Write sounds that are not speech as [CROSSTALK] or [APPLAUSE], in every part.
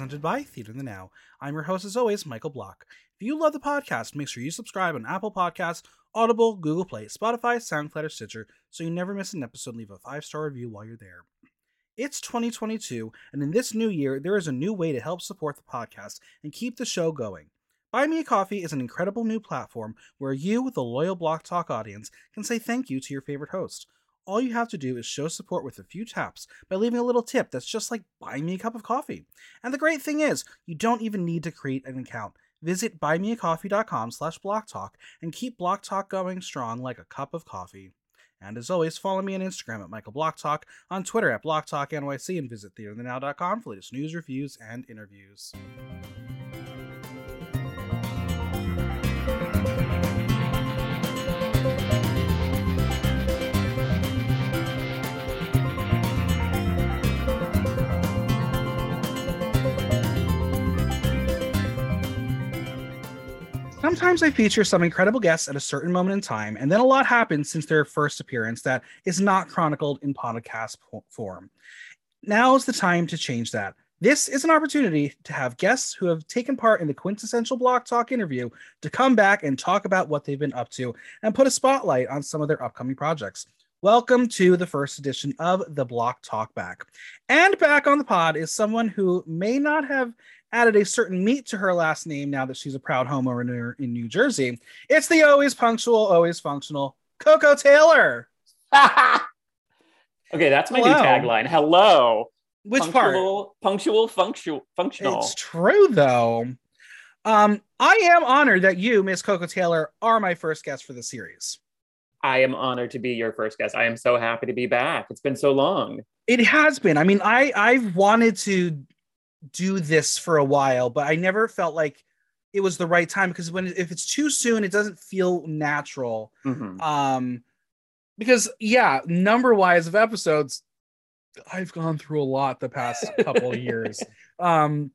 presented by Theater in the Now. I'm your host, as always, Michael Block. If you love the podcast, make sure you subscribe on Apple Podcasts, Audible, Google Play, Spotify, SoundCloud, or Stitcher so you never miss an episode. Leave a five star review while you're there. It's 2022, and in this new year, there is a new way to help support the podcast and keep the show going. Buy Me a Coffee is an incredible new platform where you, the loyal Block Talk audience, can say thank you to your favorite host all you have to do is show support with a few taps by leaving a little tip that's just like buying me a cup of coffee. And the great thing is, you don't even need to create an account. Visit buymeacoffee.com slash blocktalk and keep Block Talk going strong like a cup of coffee. And as always, follow me on Instagram at Michael Blocktalk, on Twitter at BlockTalkNYC, and visit theaterthenow.com for latest news, reviews, and interviews. Sometimes I feature some incredible guests at a certain moment in time, and then a lot happens since their first appearance that is not chronicled in podcast form. Now is the time to change that. This is an opportunity to have guests who have taken part in the quintessential Block Talk interview to come back and talk about what they've been up to and put a spotlight on some of their upcoming projects. Welcome to the first edition of the Block Talk Back. And back on the pod is someone who may not have added a certain meat to her last name now that she's a proud homeowner in New Jersey. It's the always punctual, always functional Coco Taylor. [LAUGHS] okay, that's my Hello. new tagline. Hello. Which punctual, part? Punctual, functional, functional. It's true though. Um, I am honored that you, Miss Coco Taylor, are my first guest for the series. I am honored to be your first guest. I am so happy to be back. It's been so long. It has been. I mean, I I've wanted to do this for a while, but I never felt like it was the right time because when if it's too soon, it doesn't feel natural. Mm-hmm. Um, because yeah, number wise of episodes, I've gone through a lot the past couple of [LAUGHS] years. Um,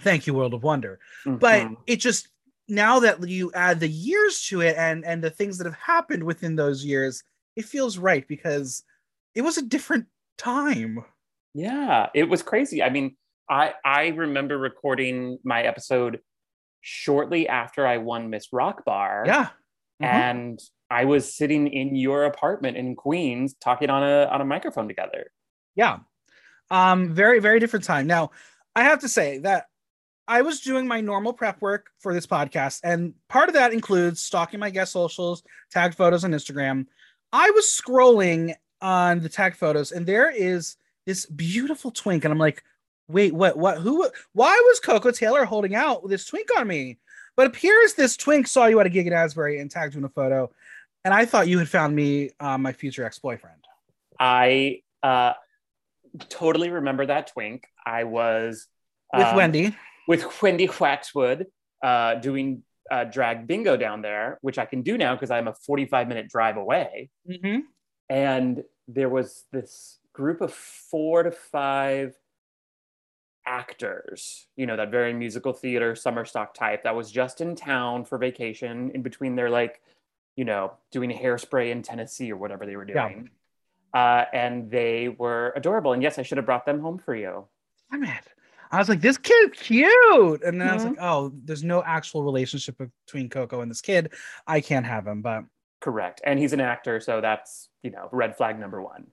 thank you, World of Wonder. Mm-hmm. But it just now that you add the years to it and and the things that have happened within those years, it feels right because it was a different time. Yeah, it was crazy. I mean, I I remember recording my episode shortly after I won Miss Rock Bar. Yeah. Mm-hmm. And I was sitting in your apartment in Queens talking on a on a microphone together. Yeah. Um very very different time. Now, I have to say that I was doing my normal prep work for this podcast and part of that includes stalking my guest socials, tagged photos on Instagram. I was scrolling on the tag photos and there is this beautiful twink and I'm like, wait, what, what, who, why was Coco Taylor holding out this twink on me? But appears this twink saw you at a gig in Asbury and tagged you in a photo. And I thought you had found me, uh, my future ex boyfriend. I uh, totally remember that twink. I was with um, Wendy, with Wendy Waxwood, uh, doing uh, drag bingo down there, which I can do now because I'm a 45 minute drive away. Mm-hmm. And there was this group of four to five actors, you know, that very musical theater summer stock type that was just in town for vacation in between their like, you know, doing hairspray in Tennessee or whatever they were doing. Yeah. Uh, and they were adorable. And yes, I should have brought them home for you. Damn it. I was like, this kid's cute. And then mm-hmm. I was like, mm-hmm. oh, there's no actual relationship between Coco and this kid. I can't have him, but correct. And he's an actor, so that's, you know, red flag number one.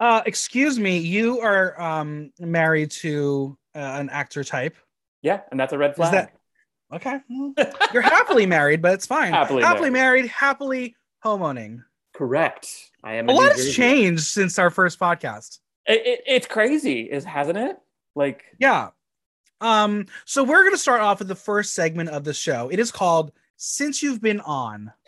Uh, excuse me, you are um married to uh, an actor type. Yeah, and that's a red flag. Is that okay? [LAUGHS] You're happily married, but it's fine. Happily, happily married. married, happily homeowning. Correct. I am. A, a lot has changed since our first podcast. It, it, it's crazy, is hasn't it? Like yeah. Um. So we're gonna start off with the first segment of the show. It is called "Since You've Been On." [LAUGHS]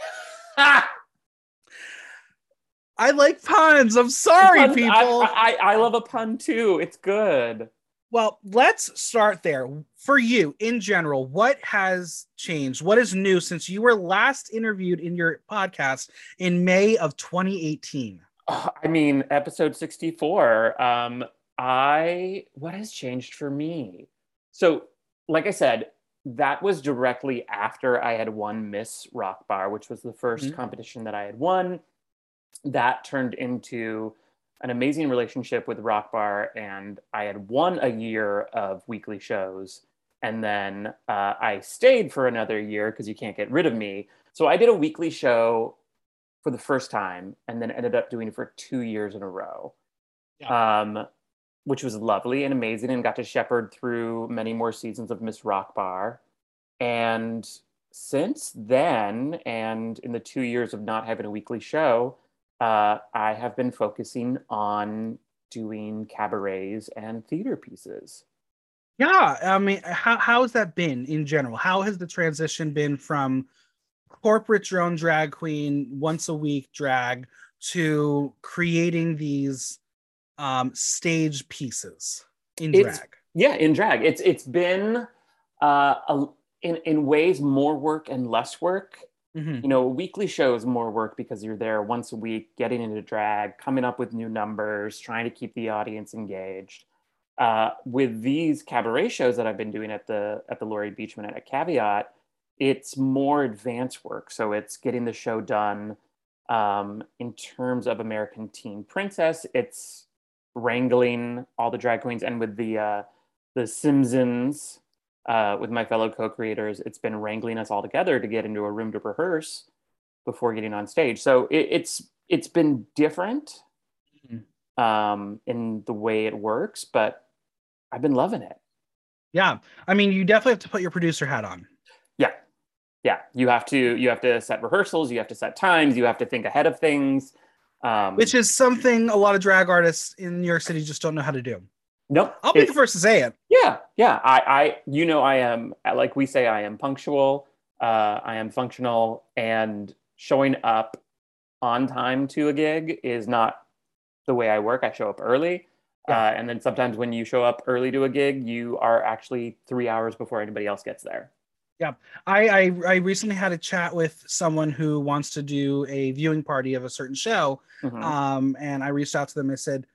I like puns. I'm sorry, puns, people. I, I, I love a pun too. It's good. Well, let's start there. For you, in general, what has changed? What is new since you were last interviewed in your podcast in May of 2018? Uh, I mean, episode 64. Um, I what has changed for me? So, like I said, that was directly after I had won Miss Rock Bar, which was the 1st mm-hmm. competition that I had won that turned into an amazing relationship with Rock Bar, and I had won a year of weekly shows. And then uh, I stayed for another year because you can't get rid of me. So I did a weekly show for the first time and then ended up doing it for two years in a row. Yeah. Um, which was lovely and amazing and got to shepherd through many more seasons of Miss Rock Bar. And since then, and in the two years of not having a weekly show, uh, I have been focusing on doing cabarets and theater pieces. Yeah, I mean, how how has that been in general? How has the transition been from corporate drone drag queen once a week drag to creating these um, stage pieces in it's, drag? Yeah, in drag, it's it's been uh, a, in in ways more work and less work. Mm-hmm. You know, a weekly show is more work because you're there once a week, getting into drag, coming up with new numbers, trying to keep the audience engaged. Uh, with these cabaret shows that I've been doing at the at the Laurie Beechman at Caveat, it's more advanced work. So it's getting the show done um, in terms of American Teen Princess. It's wrangling all the drag queens, and with the uh, the Simpsons uh, with my fellow co-creators, it's been wrangling us all together to get into a room to rehearse before getting on stage. So it, it's it's been different mm-hmm. um, in the way it works, but I've been loving it. Yeah, I mean, you definitely have to put your producer hat on. Yeah, yeah. You have to you have to set rehearsals. You have to set times. You have to think ahead of things. Um, Which is something a lot of drag artists in New York City just don't know how to do. Nope. I'll be the first to say it. Yeah, yeah. I, I, you know, I am like we say, I am punctual. Uh, I am functional, and showing up on time to a gig is not the way I work. I show up early, yeah. uh, and then sometimes when you show up early to a gig, you are actually three hours before anybody else gets there. Yeah, I, I, I recently had a chat with someone who wants to do a viewing party of a certain show, mm-hmm. um, and I reached out to them and said,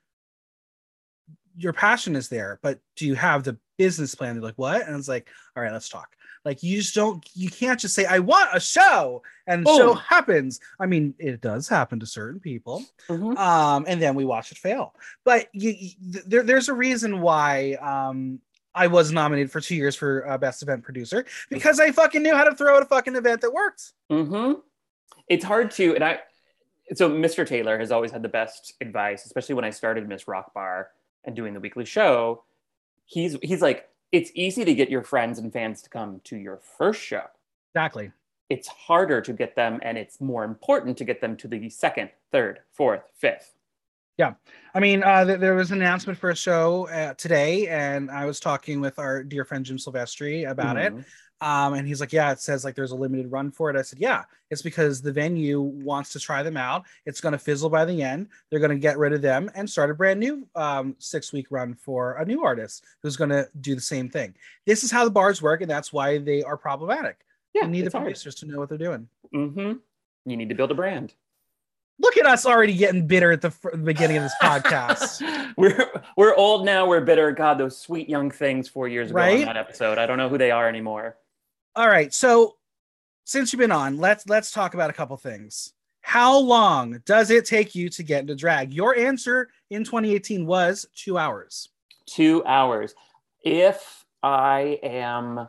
your passion is there, but do you have the business plan? They're like, what? And it's like, all right, let's talk. Like you just don't, you can't just say, I want a show and Boom. show happens. I mean, it does happen to certain people. Mm-hmm. Um, and then we watch it fail. But you, you there, there's a reason why um, I was nominated for two years for uh, best event producer because I fucking knew how to throw out a fucking event that worked. Mm-hmm. It's hard to, and I, so Mr. Taylor has always had the best advice, especially when I started Miss Rock Bar and doing the weekly show, he's he's like, it's easy to get your friends and fans to come to your first show. Exactly. It's harder to get them, and it's more important to get them to the second, third, fourth, fifth. Yeah, I mean, uh, th- there was an announcement for a show uh, today, and I was talking with our dear friend Jim Silvestri about mm-hmm. it. Um, and he's like, yeah, it says like there's a limited run for it. I said, yeah, it's because the venue wants to try them out. It's going to fizzle by the end. They're going to get rid of them and start a brand new um, six week run for a new artist who's going to do the same thing. This is how the bars work, and that's why they are problematic. Yeah, you need the producers hard. to know what they're doing. Mm-hmm. You need to build a brand. Look at us already getting bitter at the, f- beginning of this podcast. [LAUGHS] we're we're old now. We're bitter. God, those sweet young things four years ago right? on that episode. I don't know who they are anymore. All right. So since you've been on, let's let's talk about a couple things. How long does it take you to get into drag? Your answer in 2018 was two hours. Two hours. If I am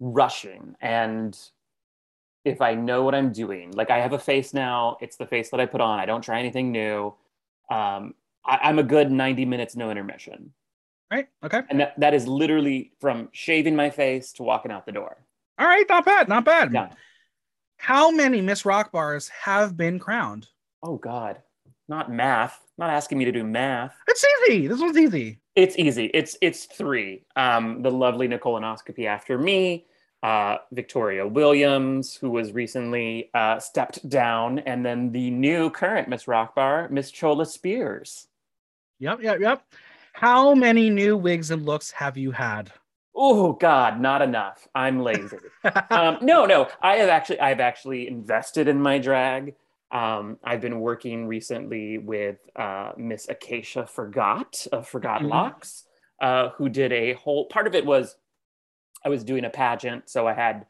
rushing and if I know what I'm doing, like I have a face now, it's the face that I put on. I don't try anything new. Um, I, am a good 90 minutes, no intermission. Right. Okay. And that, that is literally from shaving my face to walking out the door. All right. Not bad. Not bad. Yeah. How many Miss Rock bars have been crowned? Oh, God. Not math. Not asking me to do math. It's easy. This one's easy. It's easy. It's it's three. Um, the lovely Nicolonoscopy after me, uh, Victoria Williams, who was recently uh, stepped down, and then the new current Miss Rockbar, Miss Chola Spears. Yep, yep, yep. How many new wigs and looks have you had? Oh God, not enough. I'm lazy. um, no, no. I have actually, I've actually invested in my drag. Um, I've been working recently with uh, Miss Acacia Forgot of Forgot mm-hmm. Locks, uh, who did a whole part of it was I was doing a pageant, so I had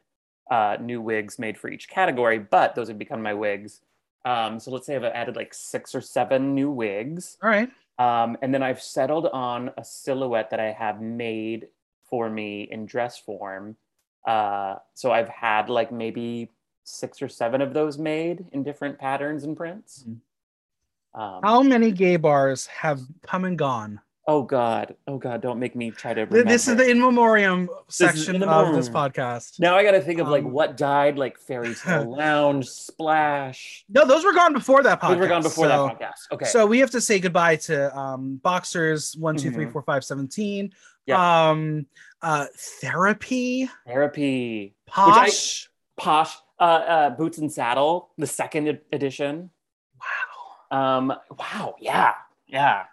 uh, new wigs made for each category, but those had become my wigs Um, so let's say I've added like six or seven new wigs. All right. Um, and then I've settled on a silhouette that I have made for me in dress form. Uh, so I've had like maybe six or seven of those made in different patterns and prints. Um, How many gay bars have come and gone? Oh God, oh God, don't make me try to remember. This is the in memoriam section in of this podcast. now I got to think of like Um, what died, like Fairy [LAUGHS] Tale Lounge, Splash. No, those were gone before that podcast. Those were gone before so, that podcast. Okay. So we have to say goodbye to um, boxers one, two, three, Mhm. four, five, seventeen. Yeah. Um, uh, therapy, Therapy. posh. Posh. Uh, uh, Boots and Saddle, the second ed- edition. Wow. Um, wow. Yeah. Yeah.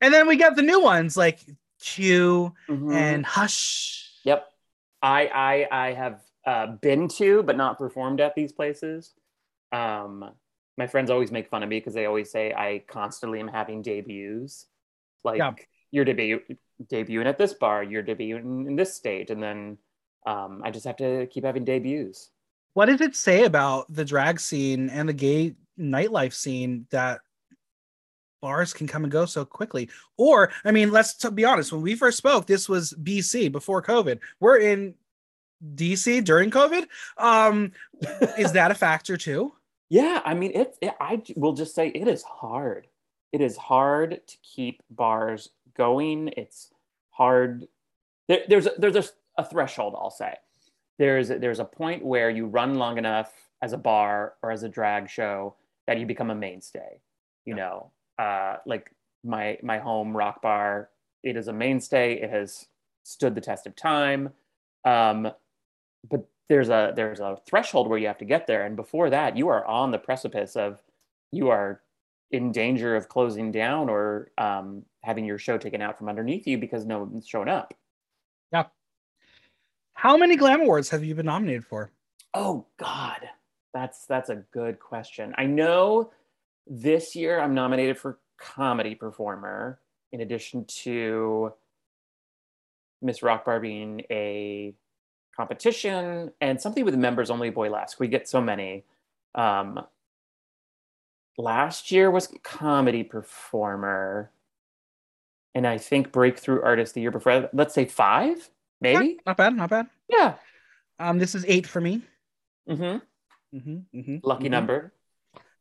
And then we got the new ones like Q Mhm. and Hush. Yep. I I I have uh, been to but not performed at these places. Um, my friends always make fun of me because they always say I constantly am having debuts. Like Yeah. you're debut debuting at this bar, you're debuting in this state, and then um, I just have to keep having debuts. What did it say about the drag scene and the gay nightlife scene that bars can come and go so quickly? Or, I mean, let's be honest. When we first spoke, this was BC before COVID. We're in DC during COVID. Um, is that a factor too? [LAUGHS] Yeah, I mean, it, it. I will just say it is hard. It is hard to keep bars going. It's hard. There, there's a, there's a, a threshold. I'll say there's there's a point where you run long enough as a bar or as a drag show that you become a mainstay. You know, uh, like my my home rock bar. It is a mainstay. It has stood the test of time. Um, but there's a there's a threshold where you have to get there and before that you are on the precipice of you are in danger of closing down or um, having your show taken out from underneath you because no one's shown up Yeah. How many Glam Awards have you been nominated for? oh god that's that's a good question i know this year i'm nominated for comedy performer in addition to miss rock bar being a competition and something with members only boy last we get so many um last year was comedy performer and i think breakthrough artist the year before let's say five maybe Not bad, not bad. yeah Um, this is eight for me. Mm-hmm. Mhm, mhm, lucky mhm. number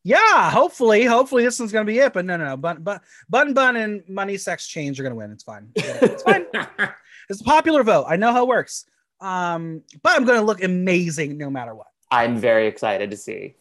Yeah, hopefully, hopefully this one's gonna be it. But no, no, no. But but Button Bun and Money Sex Change are gonna win. It's fine. It's fine. [LAUGHS] It's a popular vote. I know how it works. Um, but I'm gonna look amazing no matter what. i'm very excited to see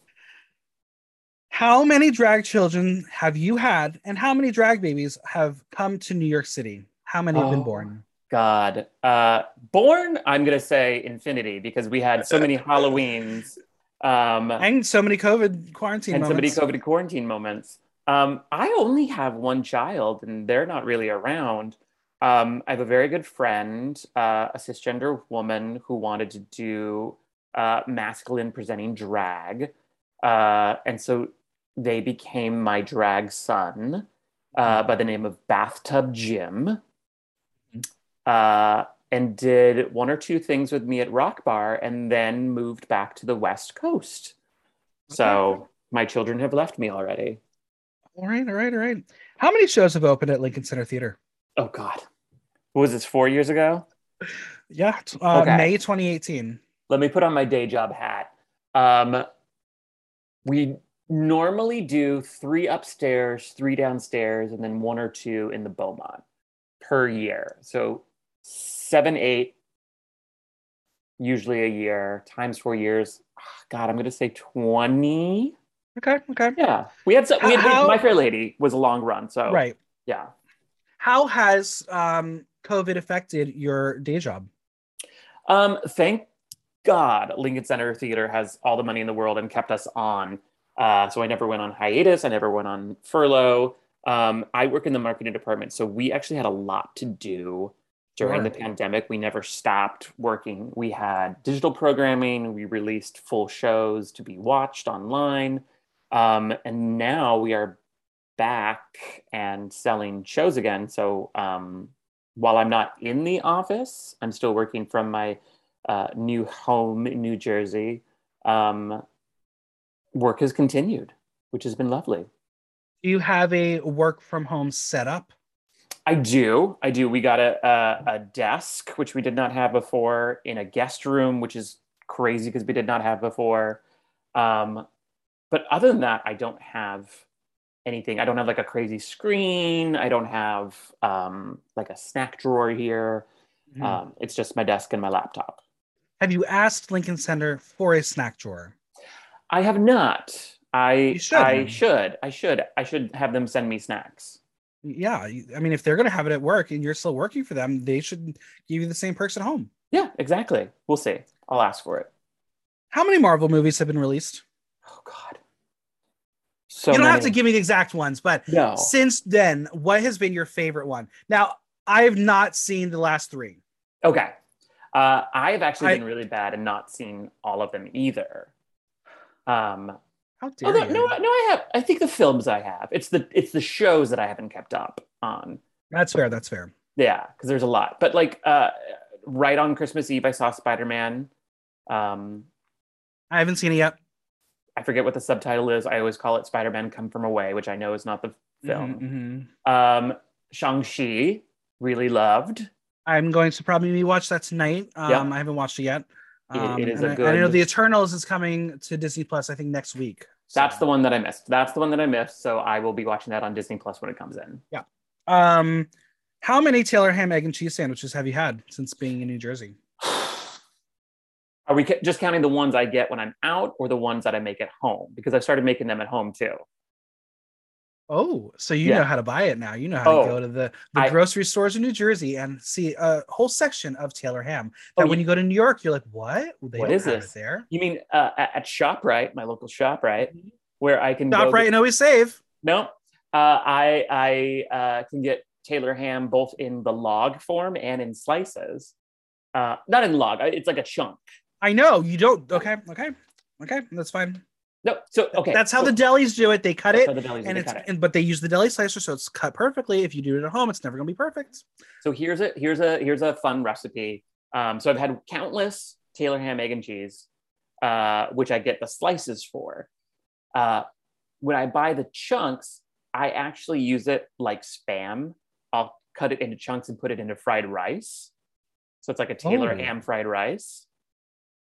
How many drag children have you had, and how many drag babies have come to New York City? How many have been Oh. born? God. Uh, born, I'm going to say infinity because we had so many [LAUGHS] Halloweens um, And so many COVID quarantine and so many. COVID quarantine moments. Um, I only have one child and they're not really around. Um, I have a very good friend, uh, a cisgender woman who wanted to do uh, masculine presenting drag. Uh, and so they became my drag son uh, by the name of Bathtub Jim. Uh, and did one or two things with me at Rock Bar and then moved back to the West Coast. So my children have left me already. All right, all right, all right. How many shows have opened at Lincoln Center Theater? Oh God. What was this, four years ago? Yeah, uh, Okay. May 2018. Let me put on my day job hat. Um, we normally do three upstairs, three downstairs, and then one or two in the Beaumont per year. So seven, eight, usually a year, times four years. Ah, God, I'm going to say 20. Okay, okay. Yeah. We had, some, we had How- My Fair Lady was a long run. So, Right. yeah. How has um, COVID affected your day job? Um, thank God Lincoln Center Theater has all the money in the world and kept us on. Uh, so I never went on hiatus. I never went on furlough. Um, I work in the marketing department, so we actually had a lot to do during the pandemic. We never stopped working. We had digital programming. We released full shows to be watched online, um, and now we are back and selling shows again. So um, while I'm not in the office, I'm still working from my uh, new home in New Jersey. Um, work has continued. which has been lovely. Do you have a work from home setup? I do. I do. We got a, a, a desk, which we did not have before, in a guest room, which is crazy because we did not have before. Um, but other than that, I don't have anything. I don't have like a crazy screen. I don't have um, like a snack drawer here. Mhm. Um, it's just my desk and my laptop. Have you asked Lincoln Center for a snack drawer? I have not. I should. I should. I should. I should have them send me snacks. Yeah, I mean, if they're going to have it at work and you're still working for them, they should give you the same perks at home. Yeah, exactly. We'll see. I'll ask for it. How many Marvel movies have been released? Oh God. So you don't have to give me the exact ones, but no. since then, what has been your favorite one? Now, I have not seen the last three. Okay. Uh, I have actually I- been really bad and not seen all of them either. Um, How dare although, you? no, no, I have. I think the films I have. It's the it's the shows that I haven't kept up on. That's fair. That's fair. Yeah, because there's a lot. But like, uh, right on Christmas Eve, I saw Spider Man. Um, I haven't seen it yet. I forget what the subtitle is. I always call it Spider Man Come From Away, which I know is not the film. Mhm, mhm. Um, Shang Chi, really loved. I'm going to probably watch that tonight. Um, Yeah. I haven't watched it yet. It- Um, it is and a I- and I know the Eternals is coming to Disney Plus. I think next week. That's the one that I missed. That's the one that I missed. So I will be watching that on Disney Plus when it comes in. Yeah. Um, how many Taylor ham egg and cheese sandwiches have you had since being in New Jersey? [SIGHS] Are we just counting the ones I get when I'm out or the ones that I make at home? Because I started making them at home too. Oh, so you Yeah. know how to buy it now. You know how Oh, to go to the, the I- grocery stores in New Jersey and see a whole section of Taylor ham. That Oh, when you- you go to New York, you're like, what? What is this? there. You mean uh, at, ShopRite, my local ShopRite, where I can go right and always save. No, uh, I I uh, can get Taylor ham both in the log form and in slices. Uh, not in log. It's like a chunk. I know you don't. Okay, okay, okay. That's fine. No, so okay. That's how so- the delis do it. They cut it, the delis and it's cut it. and, but they use the deli slicer, so it's cut perfectly. If you do it at home, it's never gonna be perfect. So here's a here's a here's a fun recipe. Um, so I've had countless Taylor ham, egg, and cheese, uh, which I get the slices for. Uh, when I buy the chunks, I actually use it like spam. I'll cut it into chunks and put it into fried rice. So it's like a Taylor Oh. ham fried rice.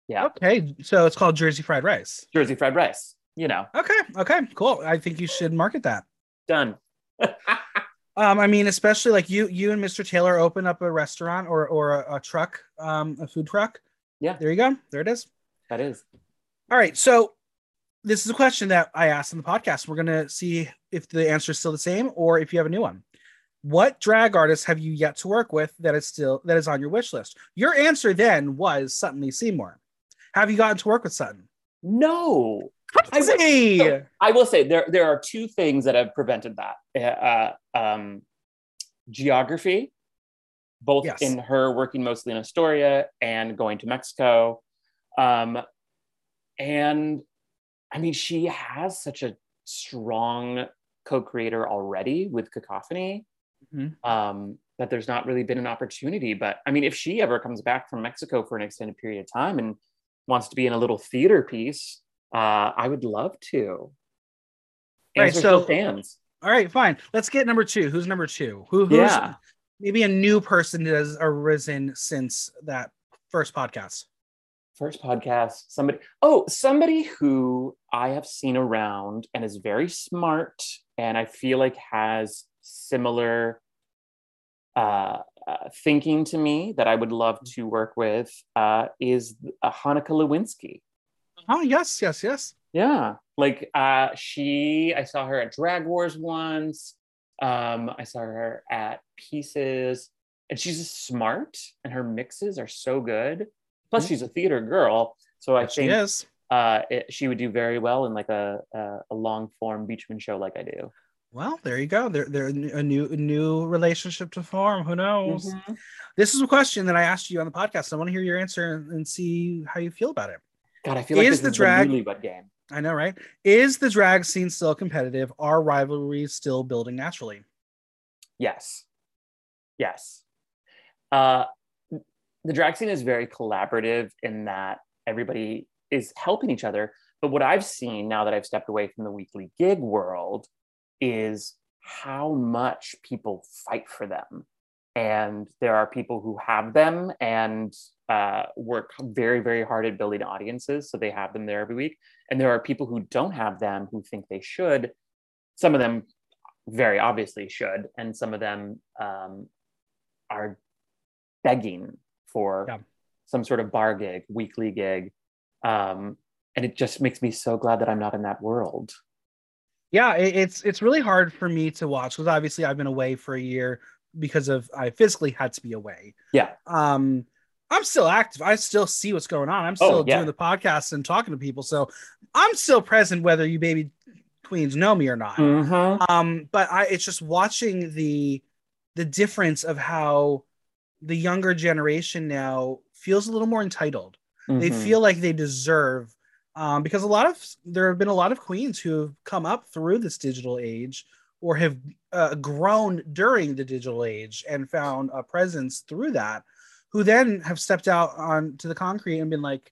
Yeah, Okay, so it's called Jersey fried rice. Jersey fried rice. You know, Okay, okay, cool. I think you should market that. done. [LAUGHS] Um, I mean, especially like you, you and Mr. Taylor open up a restaurant or or a, a truck, um, a food truck. Yeah. there you go. There it is. that is. All right, so this is a question that I asked in the podcast. We're gonna see if the answer is still the same or if you have a new one. What drag artist have you yet to work with that is still that is on your wish list? Your answer then was Sutton Lee Seymour. Have you gotten to work with Sutton? No, I- so- I will say there there are two things that have prevented that. Uh, um, geography, both Yes. in her working mostly in Astoria and going to Mexico, um, and I mean she has such a strong co-creator already with Cacophony Mhm. um, that there's not really been an opportunity. But I mean, if she ever comes back from Mexico for an extended period of time and wants to be in a little theater piece, uh, I would love to. Right, so- stands. All right, fine. Let's get number two. Who's number two? Who, who's Yeah. maybe a new person that has arisen since that first podcast? First podcast, somebody, oh, somebody who I have seen around and is very smart and I feel like has similar uh, uh, thinking to me that I would love to work with uh, is uh, Hanukkah Lewinsky. Oh, yes, yes, yes. Yeah, like uh, she, I saw her at Drag Wars once. Um, I saw her at Pieces, and she's smart, and her mixes are so good. Plus, Mhm. she's a theater girl, so I She think is. uh, it, she would do very well in like a a, a long form Beechman show like I do. Well, there you go. There, there a new a new relationship to form. Who knows? Mm-hmm. This is a question that I asked you on the podcast. I want to hear your answer and- see how you feel about it. God, I feel like Is this the is drag- the game. I know, right? Is the drag scene still competitive? Are rivalries still building naturally? Yes. Yes. Uh, the drag scene is very collaborative in that everybody is helping each other, But what I've seen now that I've stepped away from the weekly gig world is how much people fight for them. And there are people who have them and uh, work very, very hard at building audiences. So they have them there every week. And there are people who don't have them who think they should. Some of them very obviously should. And some of them um, are begging for yeah. some sort of bar gig, weekly gig. Um, and it just makes me so glad that I'm not in that world. Yeah, it's it's really hard for me to watch because obviously I've been away for a year because of I physically had to be away. Yeah. Um, I'm still active. I still see what's going on. I'm oh, still oh, yeah. doing the podcast and talking to people. So I'm still present whether you baby queens know me or not. Mm-hmm. Um, but I it's just watching the the difference of how the younger generation now feels a little more entitled. Mm-hmm. They feel like they deserve um, because a lot of there have been a lot of queens who have come up through this digital age or have uh, grown during the digital age and found a presence through that who then have stepped out onto the concrete and been like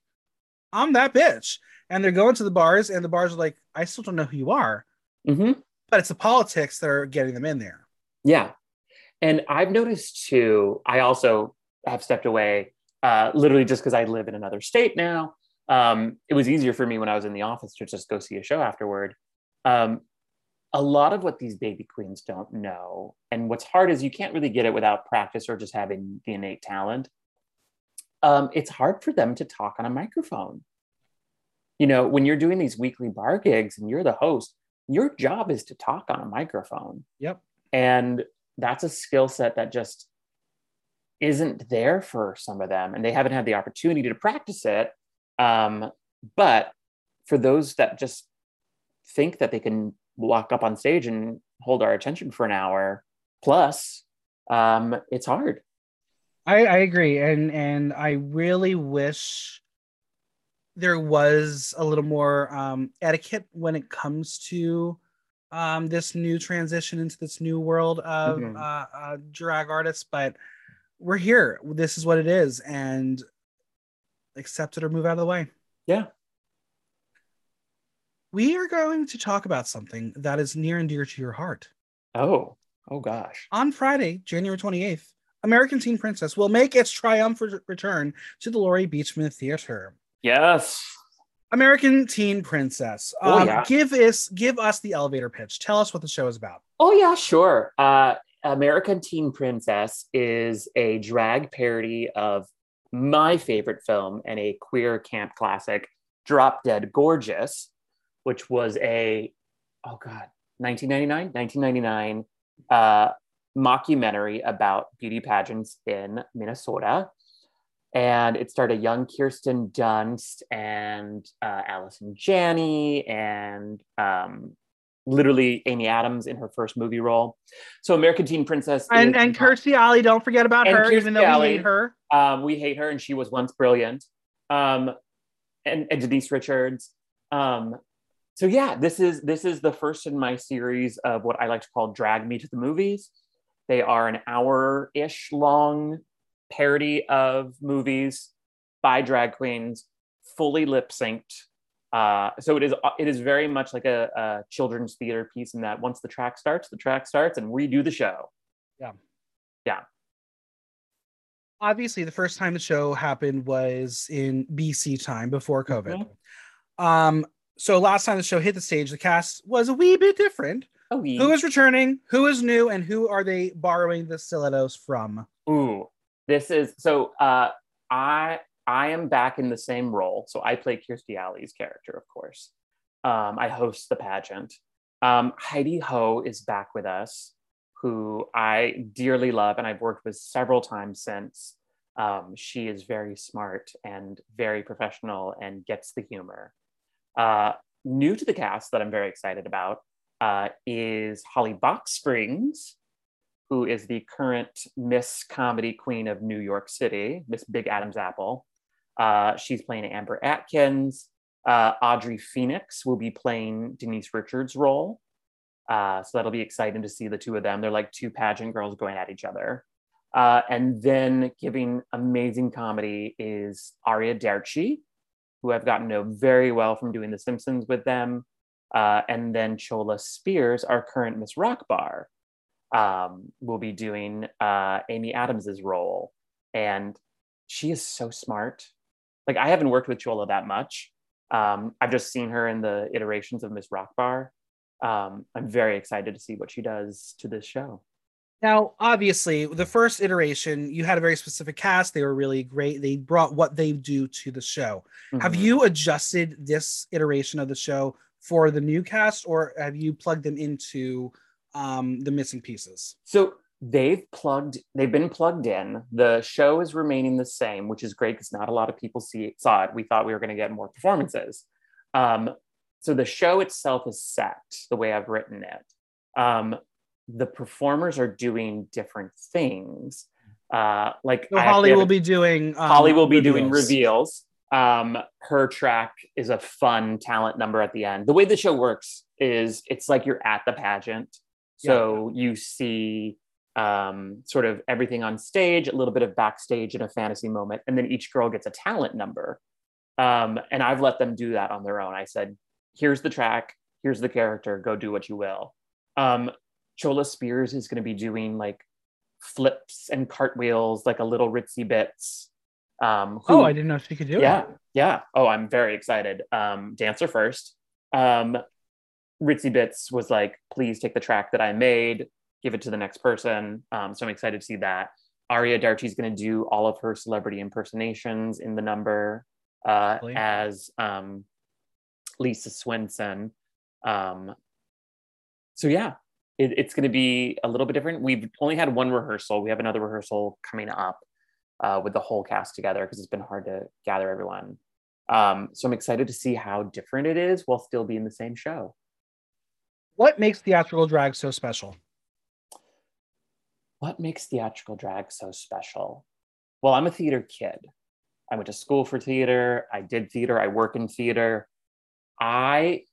i'm that bitch. And they're going to the bars and the bars are like i still don't know who you are. Mm-hmm. but it's the politics that are getting them in there. Yeah. And i've noticed too i also have stepped away uh, literally just because i live in another state now um, it was easier for me when i was in the office to just go see a show afterward um, a lot of what these baby queens don't know, and what's hard is you can't really get it without practice or just having the innate talent. Um, it's hard for them to talk on a microphone. You know, when you're doing these weekly bar gigs and you're the host, your job is to talk on a microphone. Yep. And that's a skill set that just isn't there for some of them, and they haven't had the opportunity to practice it. Um, but for those that just think that they can walk up on stage and hold our attention for an hour plus um, it's hard. I, I agree. And and i really wish there was a little more um, etiquette when it comes to um, this new transition into this new world of mm-hmm. uh, uh, drag artists but we're here. This is what it is. And accept it or move out of the way yeah we are going to talk about something that is near and dear to your heart. Oh, oh gosh. On Friday, January 28th, American Teen Princess will make its triumphant return to the Laurie Beechman Theater. Yes. American Teen Princess. Oh, um, yeah. Give us give us the elevator pitch. Tell us what the show is about. Oh yeah, sure. Uh, American Teen Princess is a drag parody of my favorite film and a queer camp classic, Drop Dead Gorgeous, which was a oh god 1999 1999 uh, mockumentary about beauty pageants in Minnesota. And it starred a young Kirsten Dunst and uh, Allison Janney and um, literally Amy Adams in her first movie role. So American Teen Princess and is, and Kirstie Alley, don't forget about her, Kirstie even though Alley, we hate her. Um, we hate her, and she was once brilliant. Um, and, and Denise Richards. Um, so yeah, this is this is the first in my series of what I like to call drag me to the movies. They are an hour-ish long parody of movies by drag queens, fully lip synced. Uh, so it is it is very much like a, a, children's theater piece in that once the track starts, the track starts, and we do the show. Yeah, yeah. Obviously, the first time the show happened was in BC time before COVID. Mm-hmm. Um, so last time the show hit the stage, the cast was a wee bit different. Oh, yeah. Who is returning? Who is new? And who are they borrowing the stilettos from? Ooh, this is so. Uh, I I am back in the same role. So I play Kirstie Alley's character, of course. Um, I host the pageant. Um, Heidi Ho is back with us, who I dearly love, and I've worked with several times since. Um, she is very smart and very professional and gets the humor. Uh, new to the cast that I'm very excited about uh, is Holly Box Springs, who is the current Miss Comedy Queen of New York City, Miss Big Adam's Apple. Uh, she's playing Amber Atkins. Uh, Audrey Phoenix will be playing Denise Richards' role. Uh, so that'll be exciting to see the two of them. They're like two pageant girls going at each other. Uh, and then giving amazing comedy is Aria Derci, who I've gotten to know very well from doing The Simpsons with them. Uh, and then Chola Spears, our current Miss Rock Bar, um, will be doing uh, Amy Adams's role. And she is so smart. Like, I haven't worked with Chola that much. Um, I've just seen her in the iterations of Miss Rockbar. Um, I'm very excited to see what she does to this show. Now, obviously, the first iteration, you had a very specific cast. They were really great. They brought what they do to the show. Mm-hmm. Have you adjusted this iteration of the show for the new cast, or have you plugged them into um, the missing pieces? So they've plugged, they've been plugged in. The show is remaining the same, which is great because not a lot of people see saw it. We thought we were going to get more performances. Um, so the show itself is set the way I've written it. Um, the performers are doing different things. Uh, like so Holly will be doing um, Holly will be reveals. doing reveals. Um, her track is a fun talent number at the end. The way the show works is it's like you're at the pageant, so yeah. you see um, sort of everything on stage, a little bit of backstage in a fantasy moment, and then each girl gets a talent number. Um, and I've let them do that on their own. I said, "Here's the track, here's the character, go do what you will." Um, Chola Spears is going to be doing like flips and cartwheels, like a little ritzy bits. Um, who, oh, I didn't know she could do yeah, it. Yeah, yeah. Oh, I'm very excited. Um, dancer first. Um, ritzy bits was like, please take the track that I made, give it to the next person. Um, so I'm excited to see that. Aria Derci is going to do all of her celebrity impersonations in the number uh, as um, Lisa Swenson. Um, so yeah, it, it's going to be a little bit different. We've only had one rehearsal. We have another rehearsal coming up uh, with the whole cast together because it's been hard to gather everyone. Um, so I'm excited to see how different it is while still being the same show. What makes theatrical drag so special? What makes theatrical drag so special? Well, I'm a theater kid. I went to school for theater. I did theater. I work in theater. I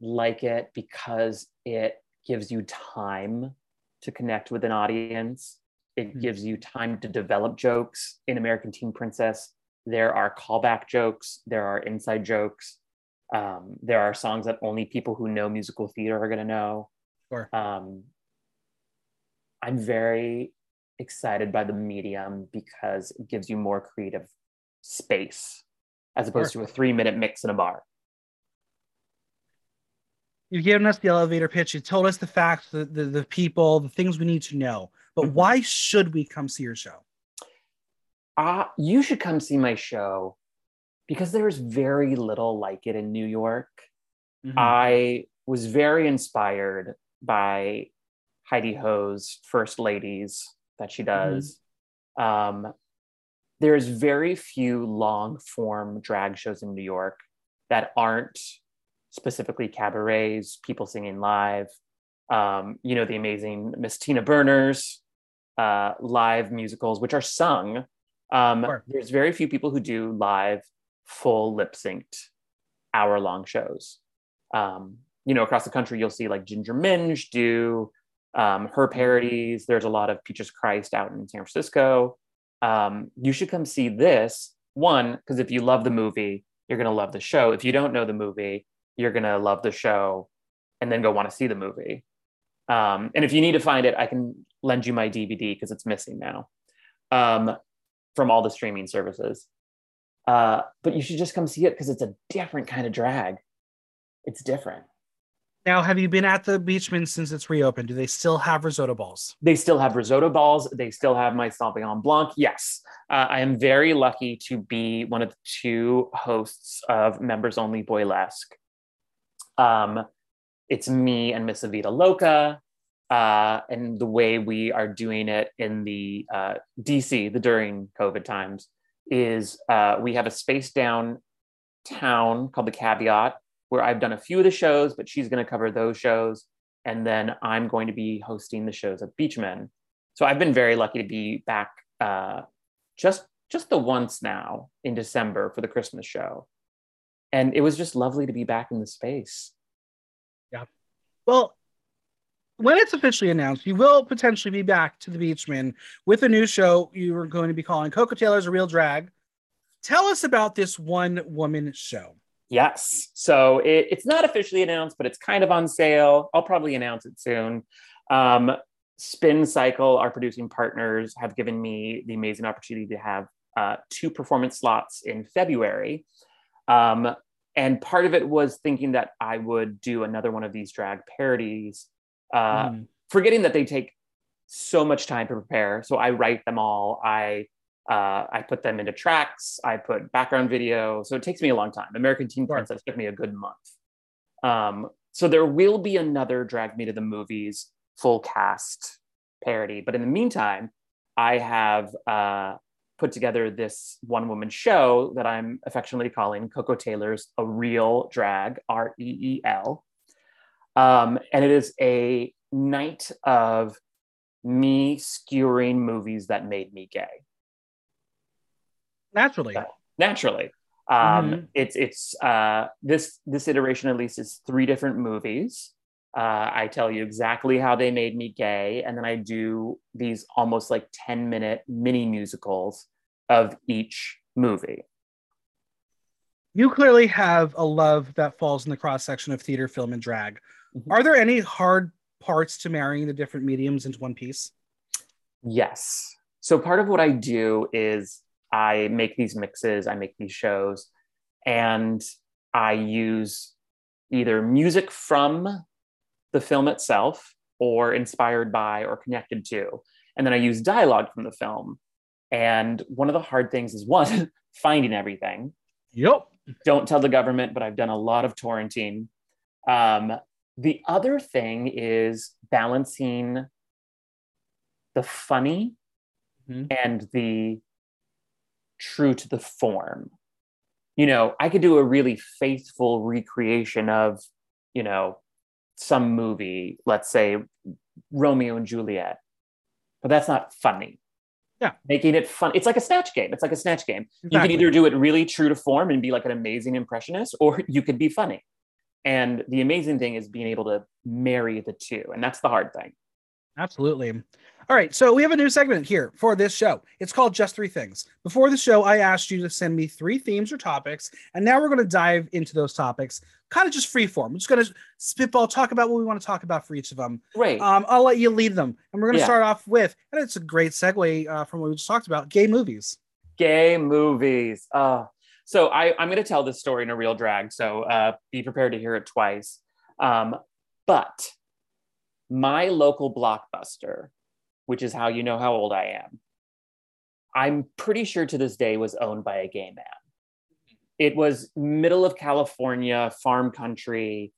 like it because it gives you time to connect with an audience. It mm-hmm. gives you time to develop jokes. In American Teen Princess, there are callback jokes, there are inside jokes. Um, there are songs that only people who know musical theater are going to know. Sure. Um, I'm very excited by the medium because it gives you more creative space as opposed sure. to a three minute mix in a bar. You've given us the elevator pitch. You told us the facts, the, the, the people, the things we need to know. But mm-hmm. why should we come see your show? Uh, you should come see my show because there's very little like it in New York. Mm-hmm. I was very inspired by Heidi Ho's First Ladies that she mm-hmm. does. Mm-hmm. Um, there's very few long form drag shows in New York that aren't specifically cabarets, people singing live. Um, you know, the amazing Miss Tina Burner's uh, live musicals, which are sung. Um, sure. There's very few people who do live, full lip synced, hour long shows. Um, you know, across the country, you'll see like Ginger Minj do um, her parodies. There's a lot of Peaches Christ out in San Francisco. Um, you should come see this one because if you love the movie, you're going to love the show. If you don't know the movie, you're gonna love the show and then go want to see the movie um, and if you need to find it i can lend you my dvd because it's missing now um, from all the streaming services uh, but you should just come see it because it's a different kind of drag it's different now have you been at the beechman since it's reopened? Do they still have risotto balls? They still have risotto balls. They still have my Sauvignon blanc. Yes. Uh, i am very lucky to be one of the two hosts of members only boylesque. Um, it's me and Miss Evita Loca, uh, and the way we are doing it in the uh, DC, the during COVID times, is uh, we have a space down town called the Caveat, where I've done a few of the shows, but she's going to cover those shows, and then I'm going to be hosting the shows at Beechman. So I've been very lucky to be back uh, just just the once now in December for the Christmas show and it was just lovely to be back in the space. Yeah. Well, when it's officially announced, you will potentially be back to the Beechman with a new show you are going to be calling Coco Taylor's a Real Drag. Tell us about this one woman show. Yes. So it, it's not officially announced, but it's kind of on sale. I'll probably announce it soon. Um, Spin Cycle, our producing partners, have given me the amazing opportunity to have uh, two performance slots in February. Um, and part of it was thinking that I would do another one of these drag parodies, uh, mm. forgetting that they take so much time to prepare. So I write them all. I uh, I put them into tracks. I put background video. So it takes me a long time. American Teen sure. Princess took me a good month. Um, so there will be another Drag Me to the Movies full cast parody. But in the meantime, I have uh, put together this one woman show that I'm affectionately calling Coco Taylor's A Real Drag, R E E L. Um, and it is a night of me skewering movies that made me gay. Naturally. Naturally. Um, mm-hmm. It's it's uh, this this iteration at least is three different movies. Uh, I tell you exactly how they made me gay, and then I do these almost like ten minute mini musicals of each movie. You clearly have a love that falls in the cross section of theater, film, and drag. Mm-hmm. Are there any hard parts to marrying the different mediums into one piece? Yes. So part of what I do is I make these mixes, I make these shows, and I use either music from the film itself or inspired by or connected to. And then I use dialogue from the film. And one of the hard things is [LAUGHS] one, finding everything. Yep. Don't tell the government, but I've done a lot of torrenting. Um, the other thing is balancing the funny mm-hmm. and the true to the form. You know, I could do a really faithful recreation of, you know, some movie, let's say Romeo and Juliet, but that's not funny. Yeah. Making it fun. It's like a snatch game. It's like a snatch game. Exactly. You can either do it really true to form and be like an amazing impressionist, or you could be funny. And the amazing thing is being able to marry the two. And that's the hard thing. Absolutely. All right. So we have a new segment here for this show. It's called Just Three Things. Before the show, I asked you to send me three themes or topics. And now we're going to dive into those topics, kind of just free form. We're just going to spitball, talk about what we want to talk about for each of them. Right. Um, I'll let you lead them. And we're going to yeah. start off with, and it's a great segue uh, from what we just talked about gay movies. Gay movies. Uh, so I, I'm going to tell this story in a real drag. So uh, be prepared to hear it twice. Um, but my local blockbuster, which is how you know how old I am, I'm pretty sure to this day was owned by a gay man. It was middle of California, farm country,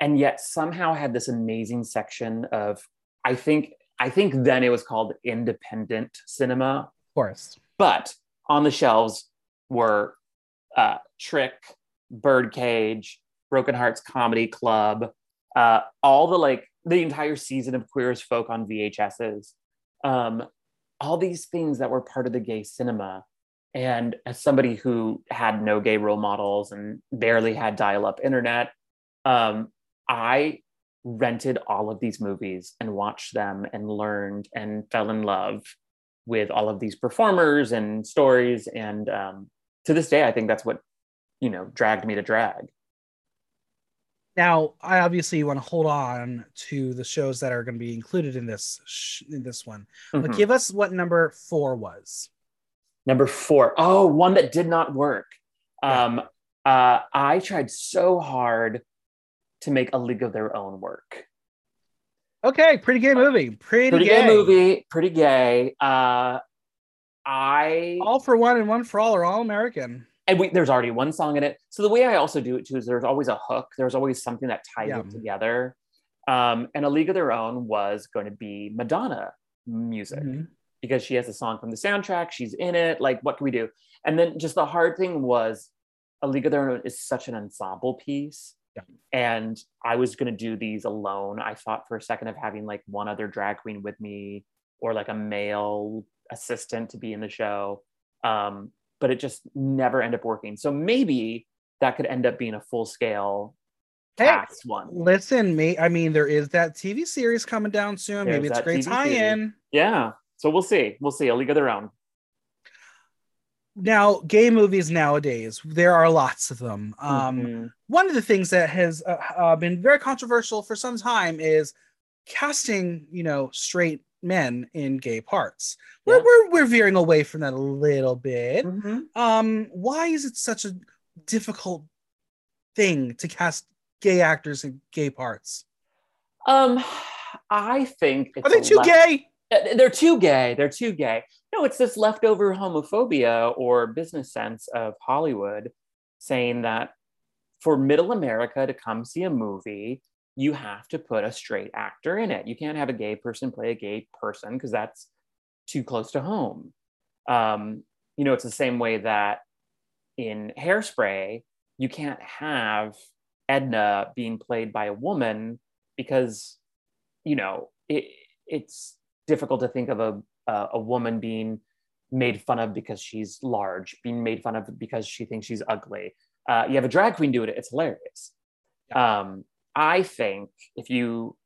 and yet somehow had this amazing section of, I think, I think then it was called independent cinema. Of course. But on the shelves were uh, Trick, Birdcage, Broken Hearts Comedy Club, uh, all the like the entire season of Queer as Folk on VHSs, um, all these things that were part of the gay cinema. And as somebody who had no gay role models and barely had dial up internet, um, I rented all of these movies and watched them and learned and fell in love with all of these performers and stories. And um, to this day, I think that's what, you know, dragged me to drag. Now, I obviously want to hold on to the shows that are going to be included in this sh- in this one. Mm-hmm. But give us what number four was. Number four. Oh, one that did not work. Yeah. Um, uh, I tried so hard to make a League of Their Own work. Okay, pretty gay movie. Pretty, pretty gay. gay. movie. Pretty gay. Uh, I all for one and one for all are all American and we, there's already one song in it. So the way I also do it too is there's always a hook. There's always something that ties yeah. it together. Um, and A League of Their Own was going to be Madonna music mm-hmm. because she has a song from the soundtrack. She's in it. Like, what can we do? And then just the hard thing was A League of Their Own is such an ensemble piece. Yeah. And I was going to do these alone. I thought for a second of having like one other drag queen with me or like a male assistant to be in the show. Um, but it just never ended up working. So maybe that could end up being a full scale cast hey, one. Listen, me, I mean, there is that TV series coming down soon. There's maybe it's great tie in. Yeah. So we'll see. We'll see. A League of Their Own. now gay movies nowadays there are lots of them um Mhm. one of the things that has uh, uh, been very controversial for some time is casting you know straight men in gay parts we're, we're, we're veering away from that a little bit Mhm. um why is it such a difficult thing to cast gay actors in gay parts Um, I think it's are they too gay Uh, They're too gay. They're too gay. No, it's this leftover homophobia or business sense of Hollywood saying that for middle America to come see a movie, you have to put a straight actor in it. You can't have a gay person play a gay person because that's too close to home. Um, you know, it's the same way that in Hairspray, you can't have Edna being played by a woman because, you know, it, it's difficult to think of a, a, a woman being made fun of because she's large, being made fun of because she thinks she's ugly. Uh, you have a drag queen do it, it's hilarious. Um, I think if you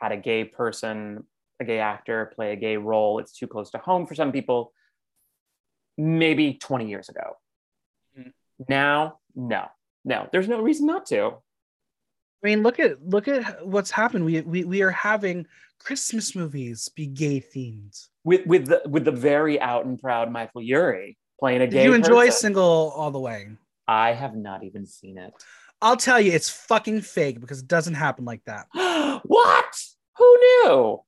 had a gay person, a gay actor play a gay role, it's too close to home for some people. Maybe 20 years ago. Mhm. Now, no, no, there's no reason not to. I mean, look at look at what's happened. We we, we are having Christmas movies be gay themed. With with the with the very out and proud Michael Urie playing a Did gay. you enjoy person. Single All the Way? I have not even seen it. I'll tell you, it's fucking fake because it doesn't happen like that. [GASPS] what? Who knew?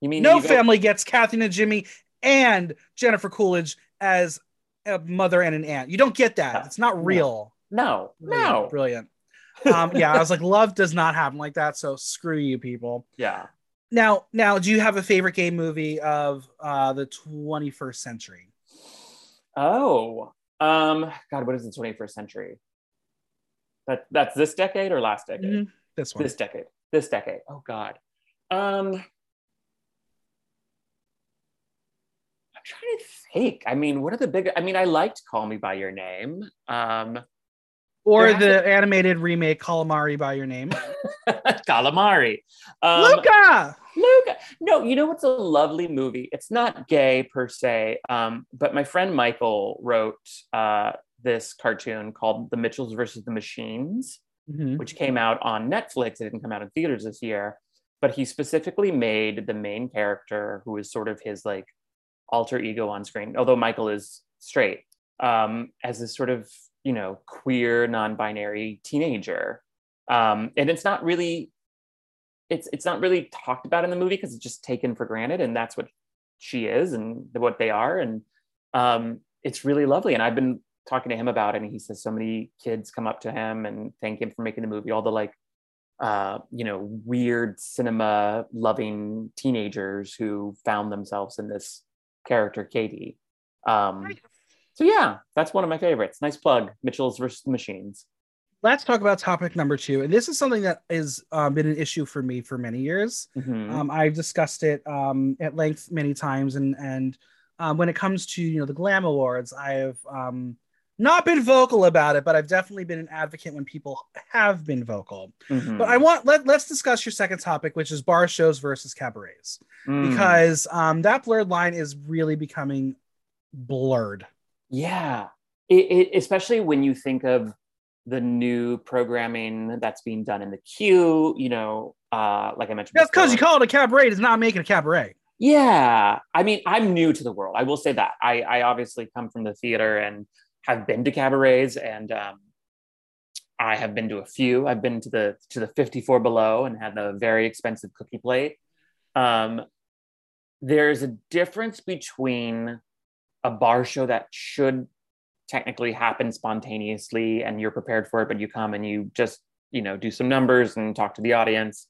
You mean No you go- family gets Kathy Najimy and Jennifer Coolidge as a mother and an aunt. You don't get that. It's not No. real. No, Brilliant, no. Brilliant. [LAUGHS] Um, yeah, I was like, love does not happen like that. So screw you, people. Yeah. Now, now, do you have a favorite gay movie of uh, the 21st century? Oh, um, God, what is the 21st century? That that's this decade or last decade? Mhm, This one. This decade. This decade. Oh God. Um, I'm trying to think. I mean, what are the big? I mean, I liked Call Me by Your Name. Um, or there has the animated remake Calamari by Your Name. [LAUGHS] Calamari. Um, Luca. Luca. No, you know what's a lovely movie? It's not gay per se, um, but my friend Michael wrote uh, this cartoon called The Mitchells versus the Machines, Mhm. which came out on Netflix. It didn't come out in theaters this year, but he specifically made the main character, who is sort of his like alter ego on screen, although Michael is straight, um, as this sort of you know queer, non-binary teenager, um, and it's not really it's it's not really talked about in the movie because it's just taken for granted and that's what she is and what they are and um, it's really lovely and i've been talking to him about it and he says so many kids come up to him and thank him for making the movie all the like uh, you know weird cinema loving teenagers who found themselves in this character katie um, so yeah that's one of my favorites nice plug mitchell's versus the machines Let's talk about topic number two. And this is something that has um, been an issue for me for many years. Mhm. Um, I've discussed it um, at length many times, and and um, when it comes to you know the Glam Awards, I've um, not been vocal about it, but I've definitely been an advocate when people have been vocal. Mhm. But I want let let's discuss your second topic, which is bar shows versus cabarets, Mm. because um, that blurred line is really becoming blurred. Yeah, it, it, especially when you think of the new programming that's being done in the queue. You know, uh, like I mentioned. Just because you call it a cabaret does not make it a cabaret. Yeah, I mean, I'm new to the world. I will say that. I, I obviously come from the theater and have been to cabarets, and um, I have been to a few. I've been to the to the 54 below and had the very expensive cookie plate. Um, there's a difference between a bar show that should technically happen spontaneously and you're prepared for it, but you come and you just you know do some numbers and talk to the audience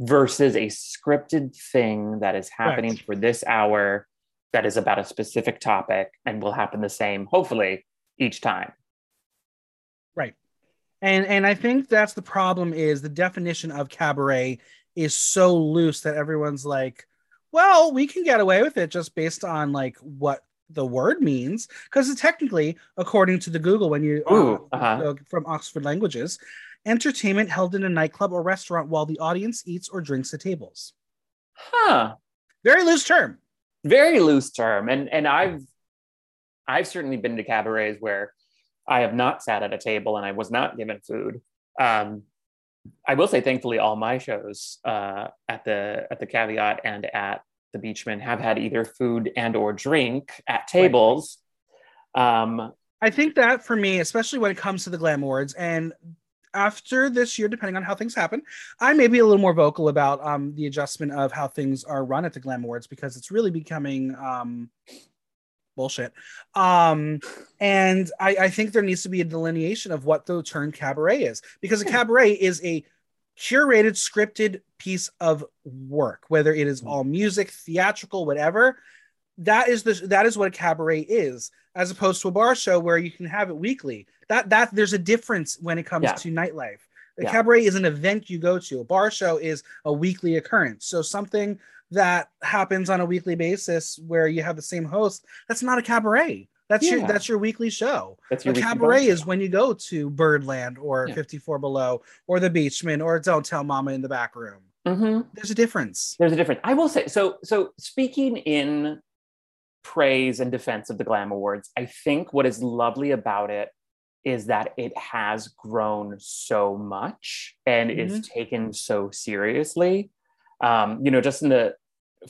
versus a scripted thing that is happening Correct. for this hour that is about a specific topic and will happen the same hopefully each time. Right. And and I think that's the problem is the definition of cabaret is so loose that everyone's like, well, we can get away with it just based on like what the word means. Because technically according to the google when you uh, Ooh, uh-huh. uh, from oxford languages entertainment held in a nightclub or restaurant while the audience eats or drinks at tables. Huh. Very loose term. Very loose term. And and i've I've certainly been to cabarets where I have not sat at a table and I was not given food. Um, I will say, thankfully, all my shows uh, at the at the Caveat and at the Beechman have had either food and or drink at tables. Um, I think that for me, especially when it comes to the Glam Awards, and after this year, depending on how things happen, I may be a little more vocal about um, the adjustment of how things are run at the Glam Awards because it's really becoming um, bullshit. Um, and I, I, think there needs to be a delineation of what the term cabaret is because a cabaret is a curated, scripted piece of work, whether it is mm. all music, theatrical, whatever. That is the that is what a cabaret is, as opposed to a bar show where you can have it weekly. That that there's a difference when it comes yeah. to nightlife. A yeah. cabaret is an event you go to. A bar show is a weekly occurrence. So something that happens on a weekly basis where you have the same host, that's not a cabaret. That's yeah. your that's your weekly show. That's your a cabaret is when you go to Birdland or yeah. 54 Below or the Beechman or Don't Tell Mama in the back room. Mm-hmm. There's a difference. There's a difference. I will say so. So speaking in praise and defense of the Glam Awards, I think what is lovely about it is that it has grown so much and mm-hmm. is taken so seriously. Um, you know, just in the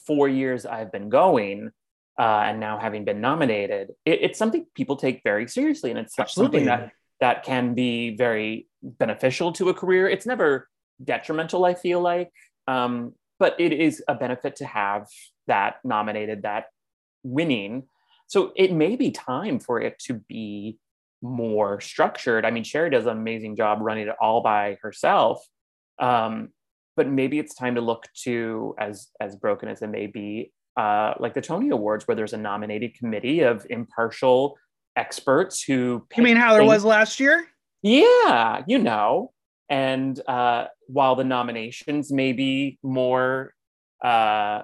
four years I've been going, uh, and now having been nominated, it, it's something people take very seriously, and it's Absolutely. something that that can be very beneficial to a career. It's never detrimental, I feel like, um, but it is a benefit to have that nominated, that winning. So it may be time for it to be more structured. I mean, Sherry does an amazing job running it all by herself. Um, but maybe it's time to look to as as broken as it may be uh, like the tony awards where there's a nominated committee of impartial experts who you mean how there was last year yeah you know and uh, while the nominations may be more uh,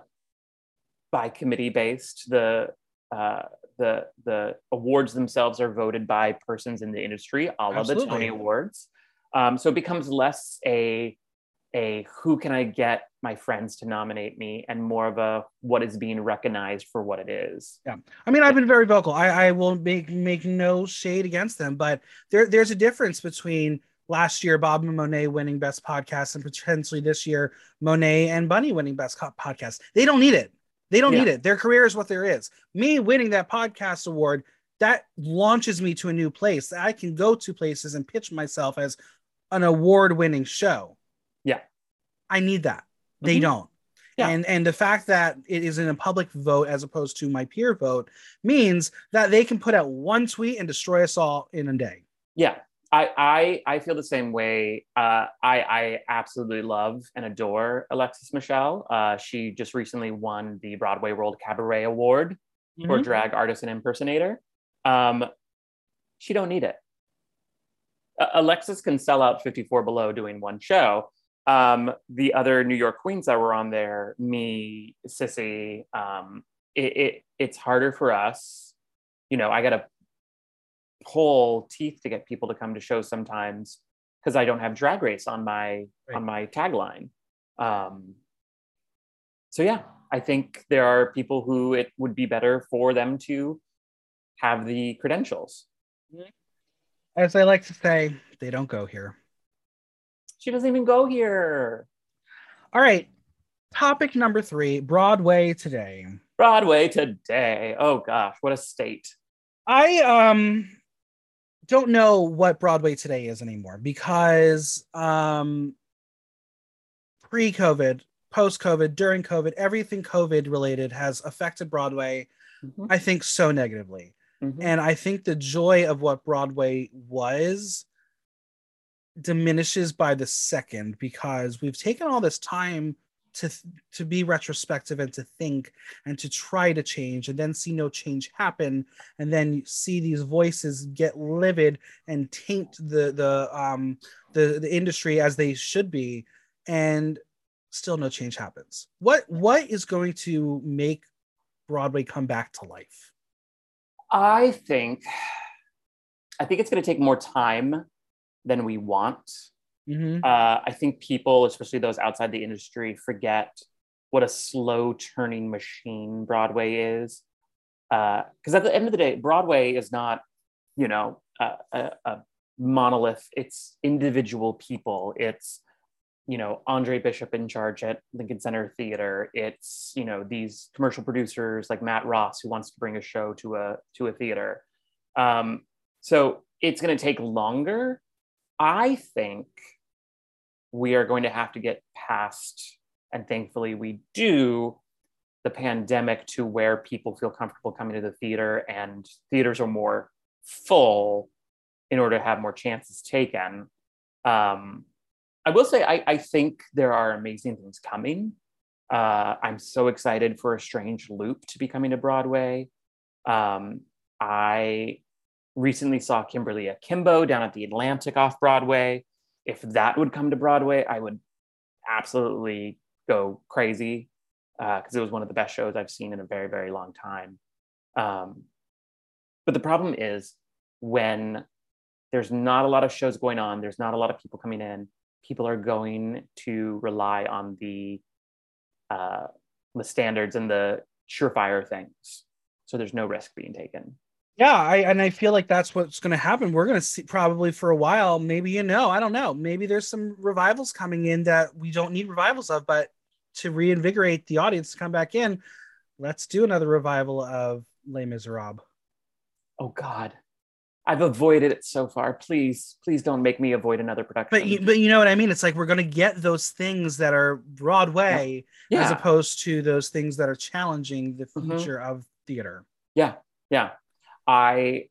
by committee based the uh, the the awards themselves are voted by persons in the industry, all of the Tony Awards. Um, so it becomes less a a who can I get my friends to nominate me and more of a what is being recognized for what it is. Yeah. I mean, I've been very vocal. I, I will make make no shade against them, but there there's a difference between last year Bob and Monet winning best podcast and potentially this year Monet and Bunny winning best podcast. They don't need it. They don't yeah. need it. Their career is what there is. Me winning that podcast award that launches me to a new place. I can go to places and pitch myself as an award winning show. I need that. They mm-hmm. don't. Yeah. And and the fact that it is in a public vote as opposed to my peer vote means that they can put out one tweet and destroy us all in a day. Yeah. I I, I feel the same way. Uh, I I absolutely love and adore Alexis Michelle. Uh, she just recently won the Broadway World Cabaret Award mm-hmm. for drag artist and impersonator. Um, she don't need it. Uh, Alexis can sell out 54 Below doing one show um, the other New York queens that were on there, me, Sissy, um, it, it it's harder for us. You know, I got to pull teeth to get people to come to shows sometimes because I don't have drag race on my right. on my tagline. Um, so yeah, I think there are people who it would be better for them to have the credentials. As I like to say, they don't go here. She doesn't even go here. All right. Topic number three Broadway today. Broadway today. Oh gosh, what a state. I um don't know what Broadway today is anymore because um pre-COVID, post-COVID, during COVID, everything COVID related has affected Broadway, mm-hmm. I think, so negatively. Mm-hmm. And I think the joy of what Broadway was diminishes by the second because we've taken all this time to to be retrospective and to think and to try to change and then see no change happen and then see these voices get livid and taint the the um the the industry as they should be and still no change happens. What what is going to make broadway come back to life? I think i think it's going to take more time than we want. Mm-hmm. Uh, I think people, especially those outside the industry, forget what a slow turning machine Broadway is. because at the end of the day, Broadway is not, you know, a, a, a monolith. It's individual people. It's you know Andre Bishop in charge at Lincoln Center Theater. It's you know these commercial producers like Matt Ross who wants to bring a show to a to a theater. Um, so it's going to take longer. I think we are going to have to get past, and thankfully we do, the pandemic to where people feel comfortable coming to the theater and theaters are more full in order to have more chances taken. Um, I will say, I, I think there are amazing things coming. Uh, I'm so excited for a Strange Loop to be coming to Broadway. Um, I recently saw Kimberly Akimbo down at the Atlantic off Broadway. If that would come to Broadway, I would absolutely go crazy because uh, it was one of the best shows I've seen in a very, very long time. Um, but the problem is when there's not a lot of shows going on, there's not a lot of people coming in, people are going to rely on the uh, the standards and the surefire things. So there's no risk being taken. Yeah, I and I feel like that's what's going to happen. We're going to see probably for a while. Maybe you know, I don't know. Maybe there's some revivals coming in that we don't need revivals of, but to reinvigorate the audience to come back in, let's do another revival of Les Miserables. Oh God, I've avoided it so far. Please, please don't make me avoid another production. But you, but you know what I mean. It's like we're going to get those things that are Broadway, yeah. Yeah. as opposed to those things that are challenging the mm-hmm. future mm-hmm. of theater. Yeah, yeah. I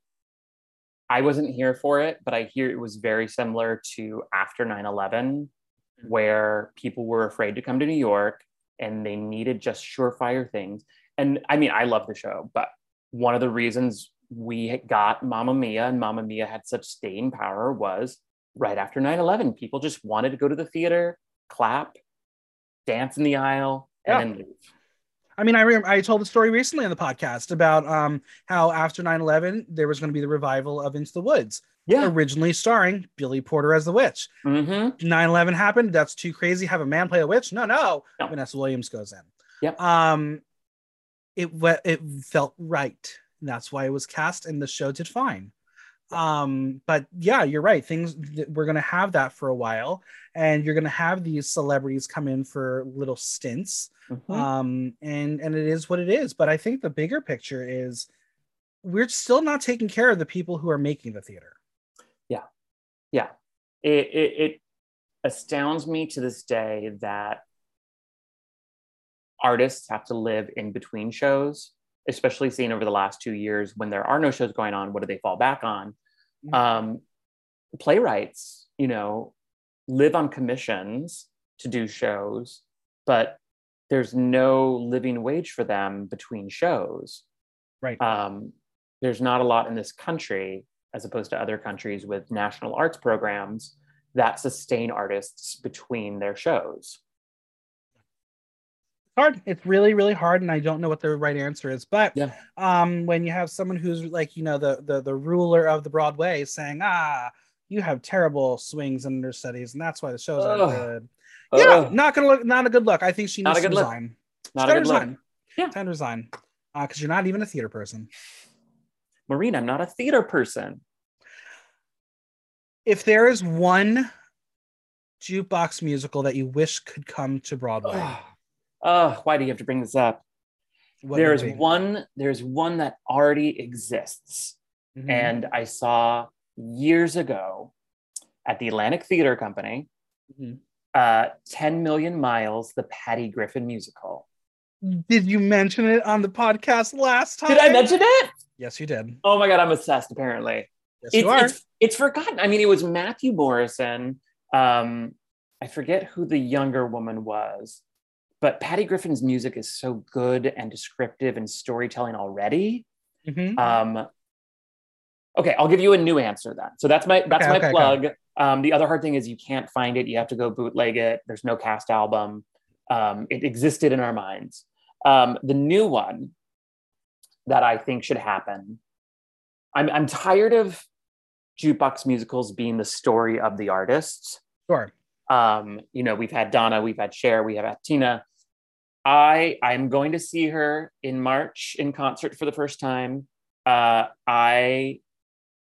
I wasn't here for it, but I hear it was very similar to after 9 11, mm-hmm. where people were afraid to come to New York and they needed just surefire things. And I mean, I love the show, but one of the reasons we got Mamma Mia and Mamma Mia had such staying power was right after 9 11. People just wanted to go to the theater, clap, dance in the aisle, and yeah. then leave. I mean, I remember I told the story recently on the podcast about um, how after 9 11, there was going to be the revival of Into the Woods. Yeah. Originally starring Billy Porter as the witch. Mm-hmm. 9 11 happened. That's too crazy. Have a man play a witch? No, no. no. Vanessa Williams goes in. Yep. Um, it, it felt right. that's why it was cast, and the show did fine um but yeah you're right. Things we're going to have that for a while and you're going to have these celebrities come in for little stints mm-hmm. um and and it is what it is. But i think the bigger picture is we're still not taking care of the people who are making the theater. Yeah. Yeah. It it, it astounds me to this day that artists have to live in between shows especially seen over the last two years when there are no shows going on what do they fall back on? Mm-hmm. um, playwrights you know live on commissions to do shows but there's no living wage for them between shows. Right. Um, there's not a lot in this country as opposed to other countries with national arts programs that sustain artists between their shows hard. It's really, really hard, and I don't know what the right answer is. But yeah. um, when you have someone who's like, you know, the the the ruler of the Broadway saying, "Ah, you have terrible swings and understudies, and that's why the shows aren't good." Yeah, not gonna look, not a good look. I think she needs to resign. Not a good resign. look. Yeah, time to resign because uh, you're not even a theater person. Maureen, I'm not a theater person. If there is one jukebox musical that you wish could come to Broadway, oh, why do you have to bring this up? What there's one, there's one that already exists. Mm-hmm. And I saw years ago at the Atlantic Theater Company, mm-hmm. uh, 10 Million Miles, the Patty Griffin musical. Did you mention it on the podcast last time? Did I mention it? Yes, you did. Oh my God, I'm obsessed, apparently. Yes, it's, you are. It's, it's forgotten. I mean, it was Matthew Morrison. Um, I forget who the younger woman was but Patty Griffin's music is so good and descriptive and storytelling already. Mm-hmm. Um, okay, I'll give you a new answer then. So that's my that's okay, my okay, plug. Okay. Um, the other hard thing is you can't find it. You have to go bootleg it. There's no cast album. Um, it existed in our minds. Um, the new one that I think should happen. I'm I'm tired of jukebox musicals being the story of the artists. Sure. Um, you know, we've had Donna, we've had Cher, we have had Tina. I I'm going to see her in March in concert for the first time. Uh, I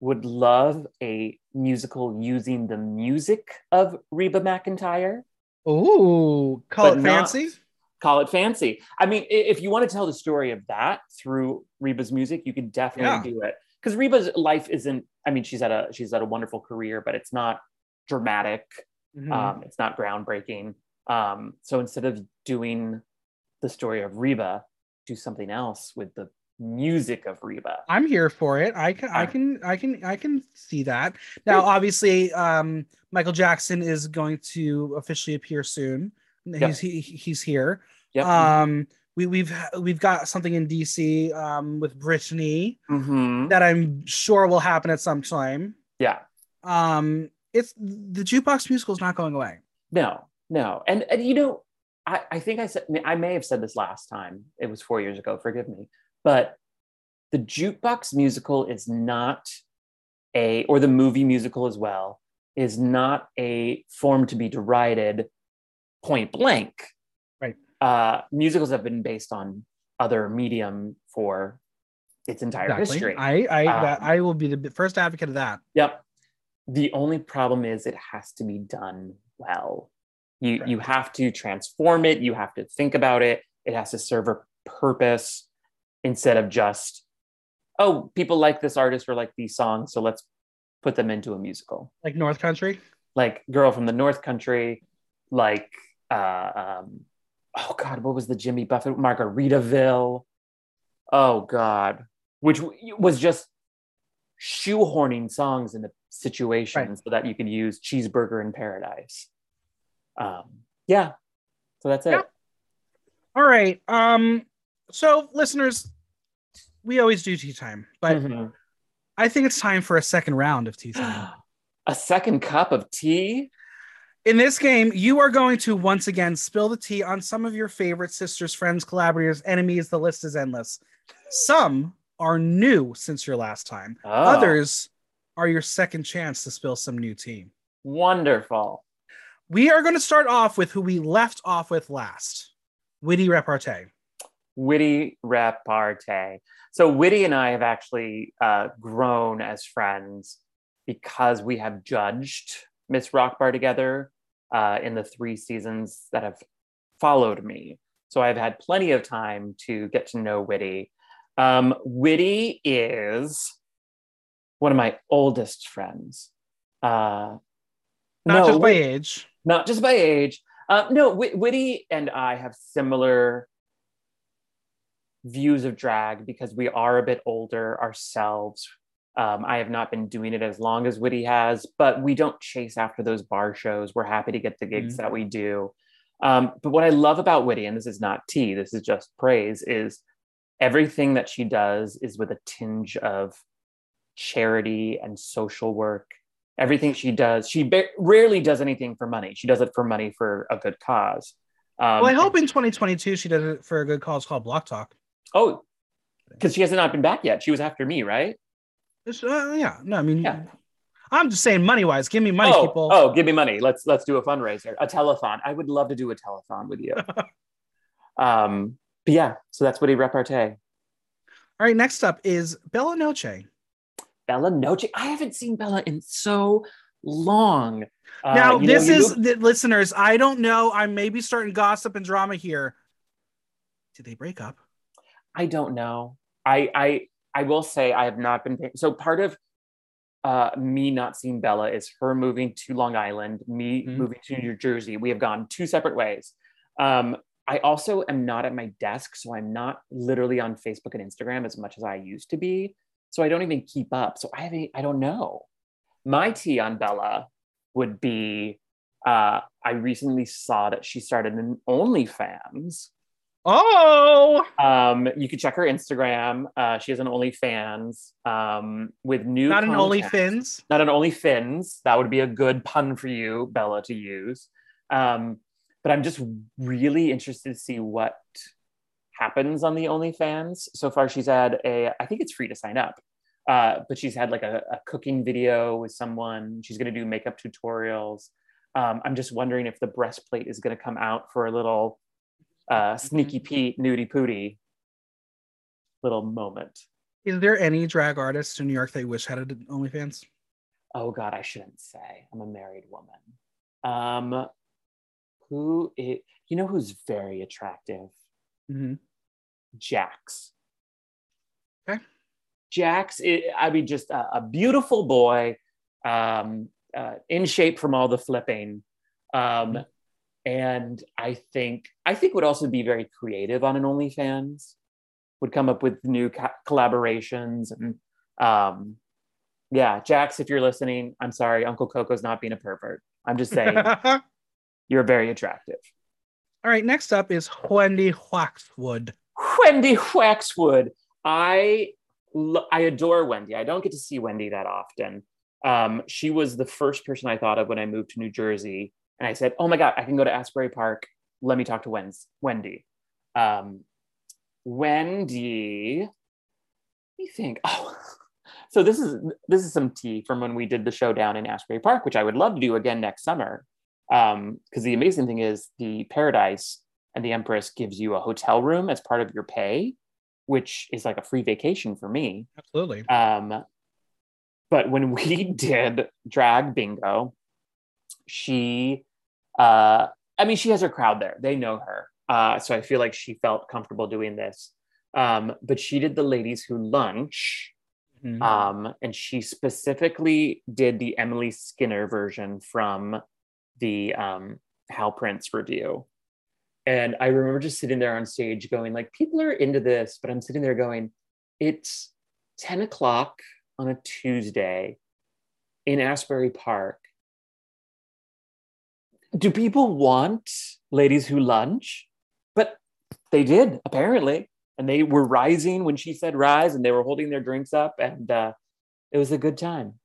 would love a musical using the music of Reba McEntire. Ooh, call it not- fancy. Call it fancy. I mean, if you want to tell the story of that through Reba's music, you could definitely do it. Because Reba's life isn't. I mean, she's had a she's had a wonderful career, but it's not dramatic. Mhm. Um, it's not groundbreaking. Um, so instead of doing the story of Reba, do something else with the music of Reba. I'm here for it. I can, I Uh, can, I can, I can see that. Now, obviously, um, Michael Jackson is going to officially appear soon. Yep. He's he, he's here. Yep. Um, we we've we've got something in DC um with Britney Mhm. that I'm sure will happen at some time. Yeah. Um, it's the jukebox musical is not going away. No, no. And, and you know, I, I think I said, I may have said this last time. It was four years ago, forgive me. But the jukebox musical is not a, or the movie musical as well, is not a form to be derided point blank. Right. Uh, musicals have been based on other medium for its entire Exactly. history. I I Um, I will be the first advocate of that. Yep. The only problem is it has to be done well. You you have to transform it, you have to think about it, it has to serve a purpose instead of just oh, people like this artist or like these songs, so let's put them into a musical. Like North Country. Like Girl from the North Country, like uh um oh god, what was the Jimmy Buffett Margaritaville? Oh god, which was just shoehorning songs into situations Right. so that you can use cheeseburger in paradise. Um, yeah, so that's it. Yeah. All right. Um. So, listeners, we always do tea time, but Mhm. I think it's time for a second round of tea time. [GASPS] A second cup of tea. In this game, you are going to once again spill the tea on some of your favorite sisters, friends, collaborators, enemies. The list is endless. Some are new since your last time. Oh, Others are your second chance to spill some new tea. wonderful. We are going to start off with who we left off with last witty repartee. Witty repartee. So Witty and I have actually uh, grown as friends because we have judged Miss Rockbar together uh, in the three seasons that have followed me. So I've had plenty of time to get to know Witty. Um, Witty is one of my oldest friends. Uh, Not no, just by age. Not just by age. Uh, no, Whit- Witty and I have similar views of drag because we are a bit older ourselves. Um, I have not been doing it as long as Witty has, but we don't chase after those bar shows. We're happy to get the gigs that we do. Um, but what I love about Witty, and this is not tea, this is just praise, is everything that she does is with a tinge of charity and social work. Everything she does, she ba- rarely does anything for money. She does it for money for a good cause. Um, Well, I hope in 2022 she does it for a good cause called Block Talk. Oh, because she has not been back yet. She was after me, right? Uh, yeah, no, I mean, Yeah. I'm just saying money wise. Give me money, oh, people. oh, give me money. Let's let's do a fundraiser, a telethon. I would love to do a telethon with you. [LAUGHS] um, but yeah, so that's Witty repartee. All right, next up is Bella Noche. Bella Noche. I haven't seen Bella in so long. Uh, now, know, this you is the listeners. I don't know. I may be starting gossip and drama here. Did they break up? I don't know. I I I will say I have not been paying. So part of uh, me not seeing Bella is her moving to Long Island, me Mhm. moving to New Jersey. We have gone two separate ways. Um, I also am not at my desk, so I'm not literally on Facebook and Instagram as much as I used to be. So I don't even keep up. So I haven't. I don't know. My tea on Bella would be. Uh, I recently saw that she started an OnlyFans. Oh, Um, you could check her Instagram. Uh, she has an OnlyFans um, with new not an content. OnlyFins. Not an OnlyFins. That would be a good pun for you, Bella, to use. Um, but I'm just really interested to see what happens on the OnlyFans. So far, she's had a. I think it's free to sign up. Uh, but she's had like a, a cooking video with someone. She's going to do makeup tutorials. Um, I'm just wondering if the breastplate is going to come out for a little uh, sneaky Pete, nudie pootie little moment. Is there any drag artist in New York that you wish had an OnlyFans? Oh God, I shouldn't say. I'm a married woman. Um, who is, you know who's very attractive? Mm-hmm. Jax. Okay. Jax, i I mean, just a, a beautiful boy, um, uh, in shape from all the flipping. Um, and I think I think would also be very creative on an OnlyFans. Would come up with new co- collaborations and um, yeah, Jax, if you're listening, I'm sorry, Uncle Coco's not being a pervert. I'm just saying [LAUGHS] you're very attractive. All right, next up is Wendy Waxwood. Wendy Waxwood. I I adore Wendy. I don't get to see Wendy that often. Um, she was the first person I thought of when I moved to New Jersey, and I said, "Oh my God, I can go to Asbury Park. Let me talk to Wendy." Um, Wendy, let me think. [LAUGHS] Oh, so this is this is some tea from when we did the show down in Asbury Park, which I would love to do again next summer. Because the amazing thing is, the Paradise and the Empress gives you a hotel room as part of your pay, which is like a free vacation for me. Absolutely. Um, but when [LAUGHS] we did drag bingo, she, uh, I mean, she has her crowd there. They know her. Uh, so I feel like she felt comfortable doing this. Um, but she did the ladies who lunch. Mhm. Um, and she specifically did the Emily Skinner version from the um, Hal Prince review. And I remember just sitting there on stage going, like, people are into this, but I'm sitting there going, it's 10 o'clock on a Tuesday in Asbury Park. Do people want ladies who lunch? But they did, apparently. And they were rising when she said rise, and they were holding their drinks up, and uh, it was a good time.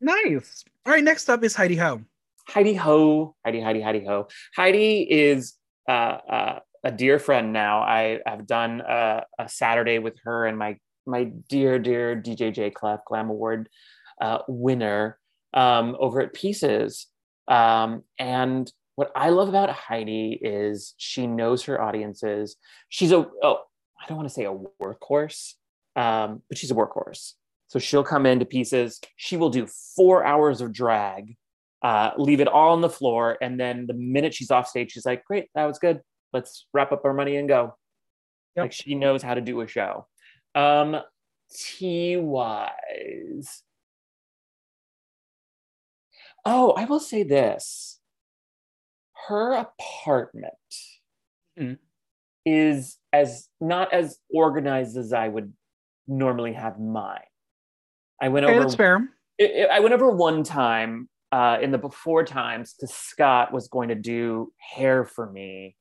Nice. All right, next up is Heidi Ho. Heidi Ho, Heidi, Heidi, Heidi Ho. Heidi is uh, uh, a dear friend now. I have done a, a Saturday with her and my my dear, dear DJJ Clef Glam Award uh, winner um, over at Pieces. Um, and what I love about Heidi is she knows her audiences. She's a oh, I don't want to say a workhorse, um, but she's a workhorse. So she'll come into Pieces. She will do four hours of drag uh, leave it all on the floor. And then the minute she's off stage, she's like, great, that was good. Let's wrap up our money and go. Yep. Like she knows how to do a show. Um, T wise. Oh, I will say this. Her apartment Mhm. is as not as organized as I would normally have mine. I went Okay, over that's fair. it, it- I went over one time uh, in the before times because Scott was going to do hair for me,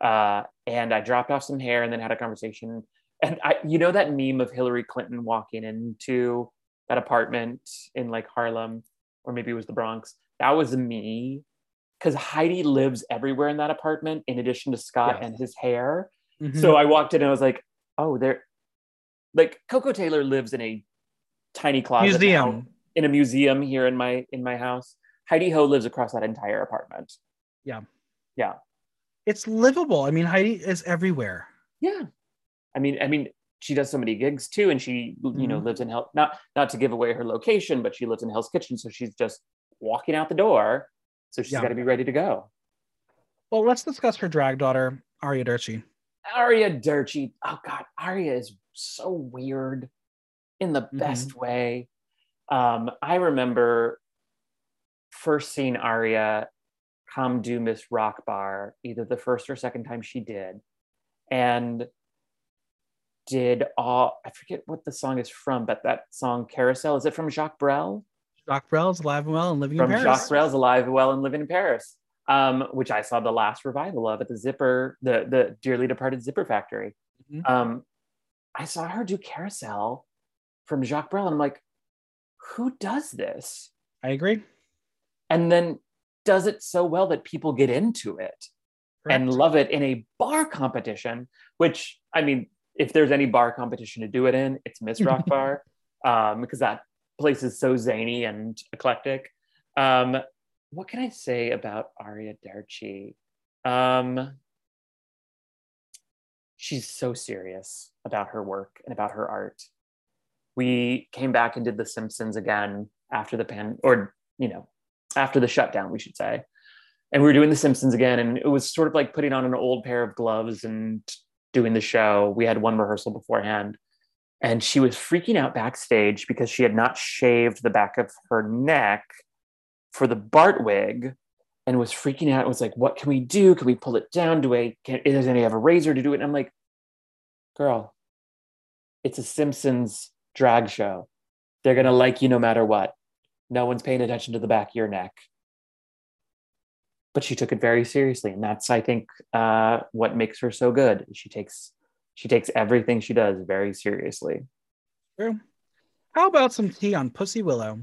uh, and I dropped off some hair and then had a conversation. And I, you know, that meme of Hillary Clinton walking into that apartment in like Harlem, or maybe it was the Bronx. That was me, because Heidi lives everywhere in that apartment, in addition to Scott Yes. and his hair. Mhm. So I walked in and I was like, oh, there, like Coco Taylor lives in a tiny closet now museum. In a museum here in my in my house. Heidi Ho lives across that entire apartment. Yeah. Yeah. It's livable. I mean, Heidi is everywhere. Yeah, I mean, I mean, she does so many gigs too, and she you know Mhm. lives in Hell. Not not to give away her location, but she lives in Hell's Kitchen, so she's just walking out the door. So she's Yeah. got to be ready to go. Well, let's discuss her drag daughter, Aria Derci. Aria Derci. Oh God, Aria is so weird in the Mhm. best way. Um, I remember first seeing Aria come do Miss Rock Bar, either the first or second time she did, and did all I forget what the song is from, but that song Carousel is it from Jacques Brel? Jacques Brel's alive and well and living From in Paris. Jacques Brel's Alive, and Well, and Living in Paris, um, which I saw the last revival of at the Zipper, the the dearly departed Zipper Factory. Mhm. Um, I saw her do Carousel from Jacques Brel, and I'm like, who does this? I agree. And then does it so well that people get into it and love it in a bar competition, which I mean, if there's any bar competition to do it in, it's Miss Rock [LAUGHS] Bar, um, because that place is so zany and eclectic. Um, what can I say about Aria Derci? Um, she's so serious about her work and about her art. We came back and did The Simpsons again after the pan, or you know, after the shutdown, we should say. And we were doing The Simpsons again, and it was sort of like putting on an old pair of gloves and doing the show. We had one rehearsal beforehand, and she was freaking out backstage because she had not shaved the back of her neck for the Bart wig and was freaking out. It was like, what can we do? Can we pull it down? Do I, can, does any have a razor to do it? And I'm like, girl, it's a Simpsons drag show. They're going to like you no matter what. No one's paying attention to the back of your neck. But she took it very seriously. And that's, I think, uh, what makes her so good. She takes, she takes everything she does very seriously. True. How about some tea on Pussy Willow?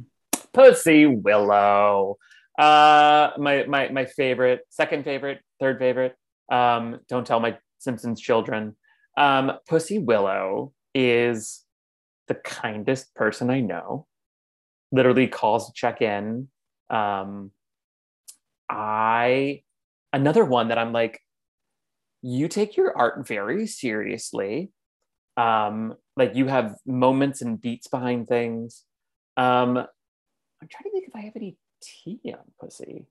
Pussy Willow. Uh, my my my favorite, second favorite, third favorite. Um, don't tell my Simpsons children. Um, Pussy Willow is the kindest person I know. Literally calls to check in. Um, I another one that I'm like, you take your art very seriously. Um, like you have moments and beats behind things. Um, I'm trying to think if I have any tea on pussy.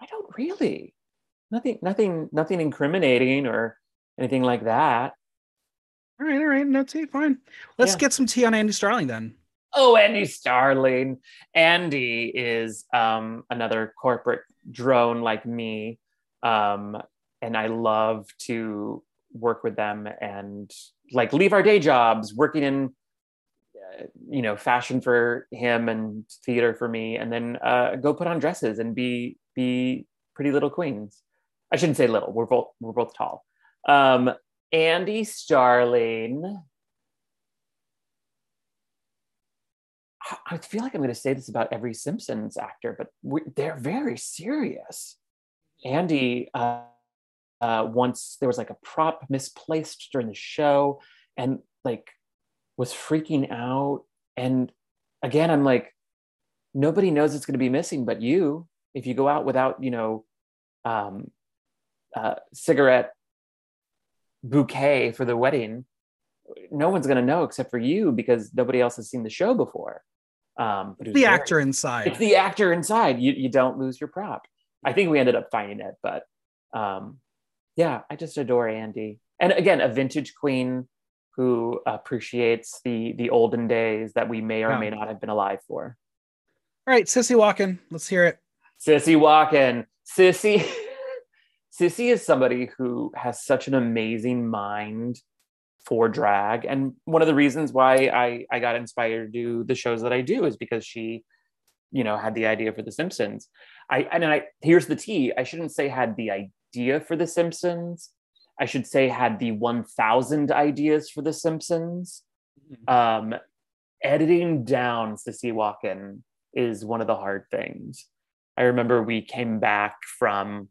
I don't really. Nothing, nothing, nothing incriminating or anything like that. All right, all right, no tea, fine. Let's Yeah. get some tea on Andy Starling then. Oh, Andy Starling. Andy is um, another corporate drone like me. Um, and I love to work with them and like leave our day jobs working in, uh, you know, fashion for him and theater for me, and then uh, go put on dresses and be be pretty little queens. I shouldn't say little. We're both we're both tall. Um, Andy Starling. I- feel like I'm going to say this about every Simpsons actor, but we, they're very serious. Andy, uh, uh, once there was like a prop misplaced during the show, and like was freaking out. And again, I'm like, nobody knows it's going to be missing but you. If you go out without, you know, um, uh, cigarette bouquet for the wedding, no one's going to know except for you because nobody else has seen the show before. Um, but The very- actor inside. it's the actor inside. You you don't lose your prop. I think we ended up finding it, but um, yeah, I just adore Andy. And again, a vintage queen who appreciates the the olden days that we may or may not have been alive for. All right, Sissy Walken, let's hear it. Sissy Walken. Sissy [LAUGHS] Sissy is somebody who has such an amazing mind for drag. And one of the reasons why I, I got inspired to do the shows that I do is because she, you know, had the idea for The Simpsons. I and I here's the tea. I shouldn't say had the idea for The Simpsons. I should say had the 1000 ideas for The Simpsons. Um, editing down Sissy Walken is one of the hard things. I remember we came back from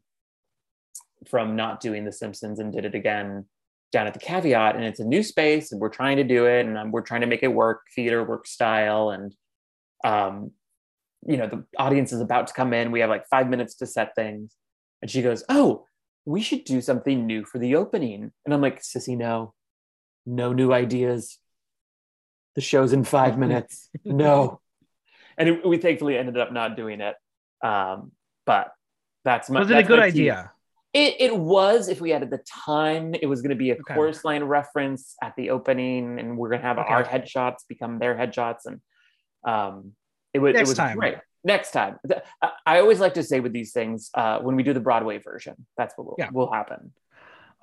from not doing The Simpsons and did it again down at the Caveat, and it's a new space, and we're trying to do it, and we're trying to make it work, theater work style, and um, you know the audience is about to come in. We have like five minutes to set things, and she goes, "Oh, we should do something new for the opening," and I'm like, "Sissy, no, no new ideas. The show's in five [LAUGHS] minutes. No." And it, we thankfully ended up not doing it. Um, but that's my. Was it a good idea? It, it was if we had at the time it was going to be a Okay. chorus line reference at the opening and we're going to have Okay. our headshots become their headshots and um it was Next it was time. great next time I, I always like to say with these things uh when we do the broadway version that's what will, Yeah. will happen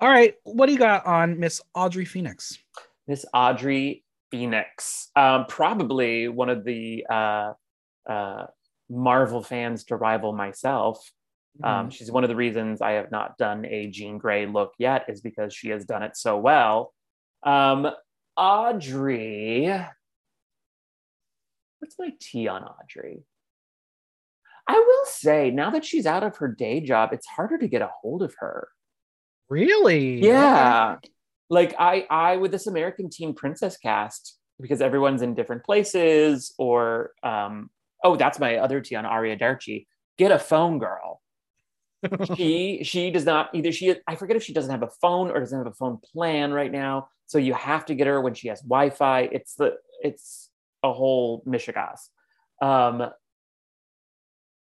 All right, what do you got on Miss Audrey Phoenix? miss audrey phoenix um probably one of the uh uh marvel fans to rival myself Mm-hmm. Um, she's one of the reasons I have not done a Jean Grey look yet, is because she has done it so well. Um, Audrey, what's my tea on Audrey? I will say, now that she's out of her day job, it's harder to get a hold of her. really? Yeah. Like I I with this American Teen Princess cast, because everyone's in different places, or um, oh, that's my other tea on Aria Derci. Get a phone girl. She she does not either. She I forget if she doesn't have a phone or doesn't have a phone plan right now. So you have to get her when she has Wi-Fi. It's the it's a whole mishigas. Um,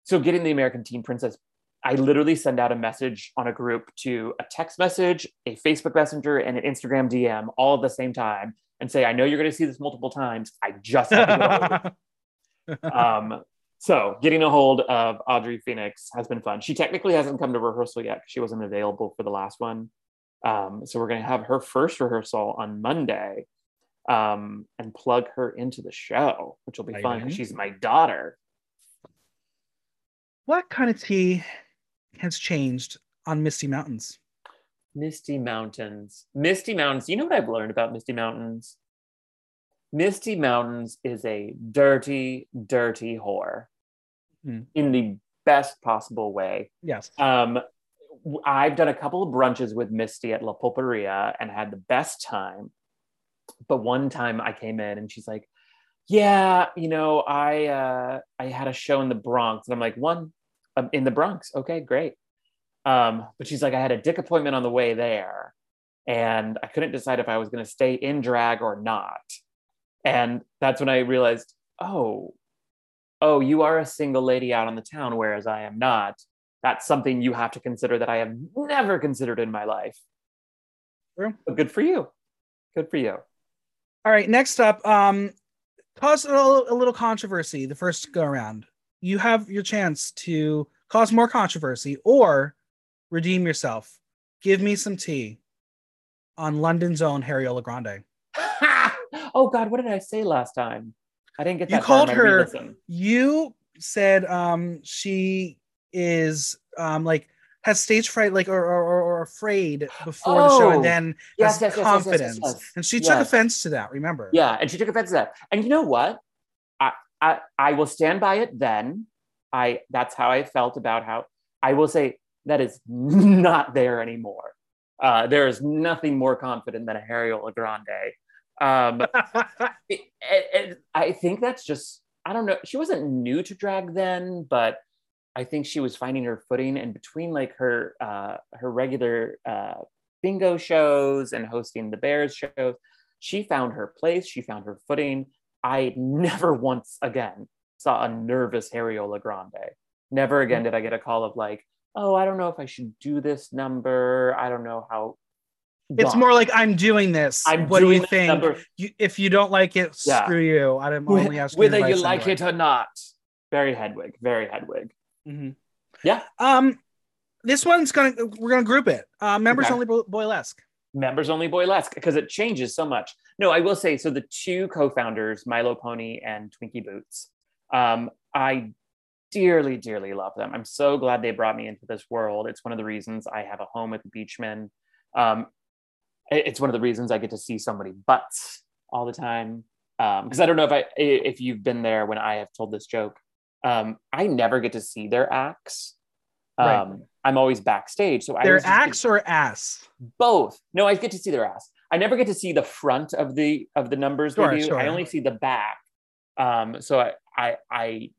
so getting the American Teen Princess, I literally send out a message on a group to a text message, a Facebook Messenger, and an Instagram DM all at the same time, and say, "I know you're going to see this multiple times. I just have to get [LAUGHS] um, so getting a hold of Audrey Phoenix has been fun. She technically hasn't come to rehearsal yet she wasn't available for the last one. Um, so we're going to have her first rehearsal on Monday um, and plug her into the show, which will be fun because she's my daughter. What kind of tea has changed on Misty Mountains? Misty Mountains. Misty Mountains. You know what I've learned about Misty Mountains? Misty Mountains is a dirty, dirty whore mm. in the best possible way. Yes. Um, I've done a couple of brunches with Misty at La Pulperia and had the best time. But one time I came in and she's like, "Yeah, you know, I uh, I had a show in the Bronx." And I'm like, "One um, in the Bronx? Okay, great." Um, but she's like, "I had a dick appointment on the way there, and I couldn't decide if I was going to stay in drag or not." And that's when I realized, oh, oh, you are a single lady out on the town, whereas I am not. That's something you have to consider that I have never considered in my life. True. But good for you. Good for you. All right. Next up, um, cause a little, a little controversy the first go around. You have your chance to cause more controversy or redeem yourself. Give me some tea on London's own Harriola Grande. [LAUGHS] oh God, what did I say last time? I didn't get that. you called her. You said um she is um like has stage fright like or or, or afraid before oh, the show and oh, then yes, has yes, confidence. yes, and she took offense to that remember? Yeah and she took offense to that. And you know what? I, I i will stand by it then. I that's how i felt about how i will say that is [LAUGHS] not there anymore. Uh, there is nothing more confident than a Harriola Grande um, [LAUGHS] it, it, I think that's just, I don't know. She wasn't new to drag then, but I think she was finding her footing and between like her, uh, her regular, uh, bingo shows and hosting the Bears shows, she found her place. She found her footing. I never [LAUGHS] once again saw a nervous Harriola Grande. Never again did I get a call of like, oh, I don't know if I should do this number. I don't know how it's more like I'm doing this. I'm what do you think? You, if you don't like it, yeah. screw you. I'm only asking whether you like anyway. it or not. Very Hedwig. Very Hedwig. Mm-hmm. Yeah. Um, this one's gonna we're gonna group it. Uh, members okay. only boylesque. Members only boylesque because it changes so much. No, I will say so. The two co-founders, Milo Pony and Twinkie Boots, um, I dearly, dearly love them. I'm so glad they brought me into this world. It's one of the reasons I have a home with the Beechman. Um, it's one of the reasons I get to see somebody butts all the time. Because um, I don't know if I if you've been there when I have told this joke. Um, I never get to see their acts. Um, right. I'm always backstage, so their acts or ass. Both. No, I get to see their ass. I never get to see the front of the of the numbers sure. Sure. I only see the back. Um, so I, I I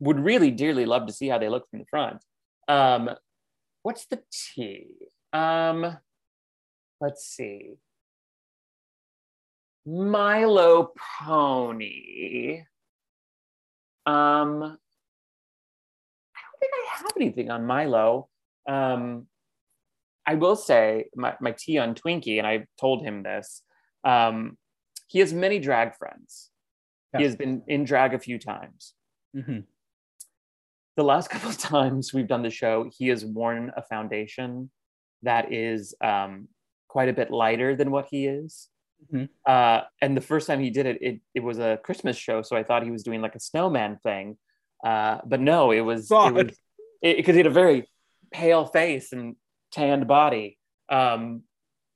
would really dearly love to see how they look from the front. Um, what's the T? Um, let's see. Milo Pony. Um, I don't think I have anything on Milo. Um, I will say my, my tea on Twinkie, and I told him this. Um, he has many drag friends. Yeah. He has been in drag a few times. Mm-hmm. The last [LAUGHS] couple of times we've done the show, he has worn a foundation that is um, quite a bit lighter than what he is. Mm-hmm. Uh, and the first time he did it, it, it was a Christmas show, so I thought he was doing like a snowman thing. Uh, but no, it was because he had a very pale face and tanned body. Um,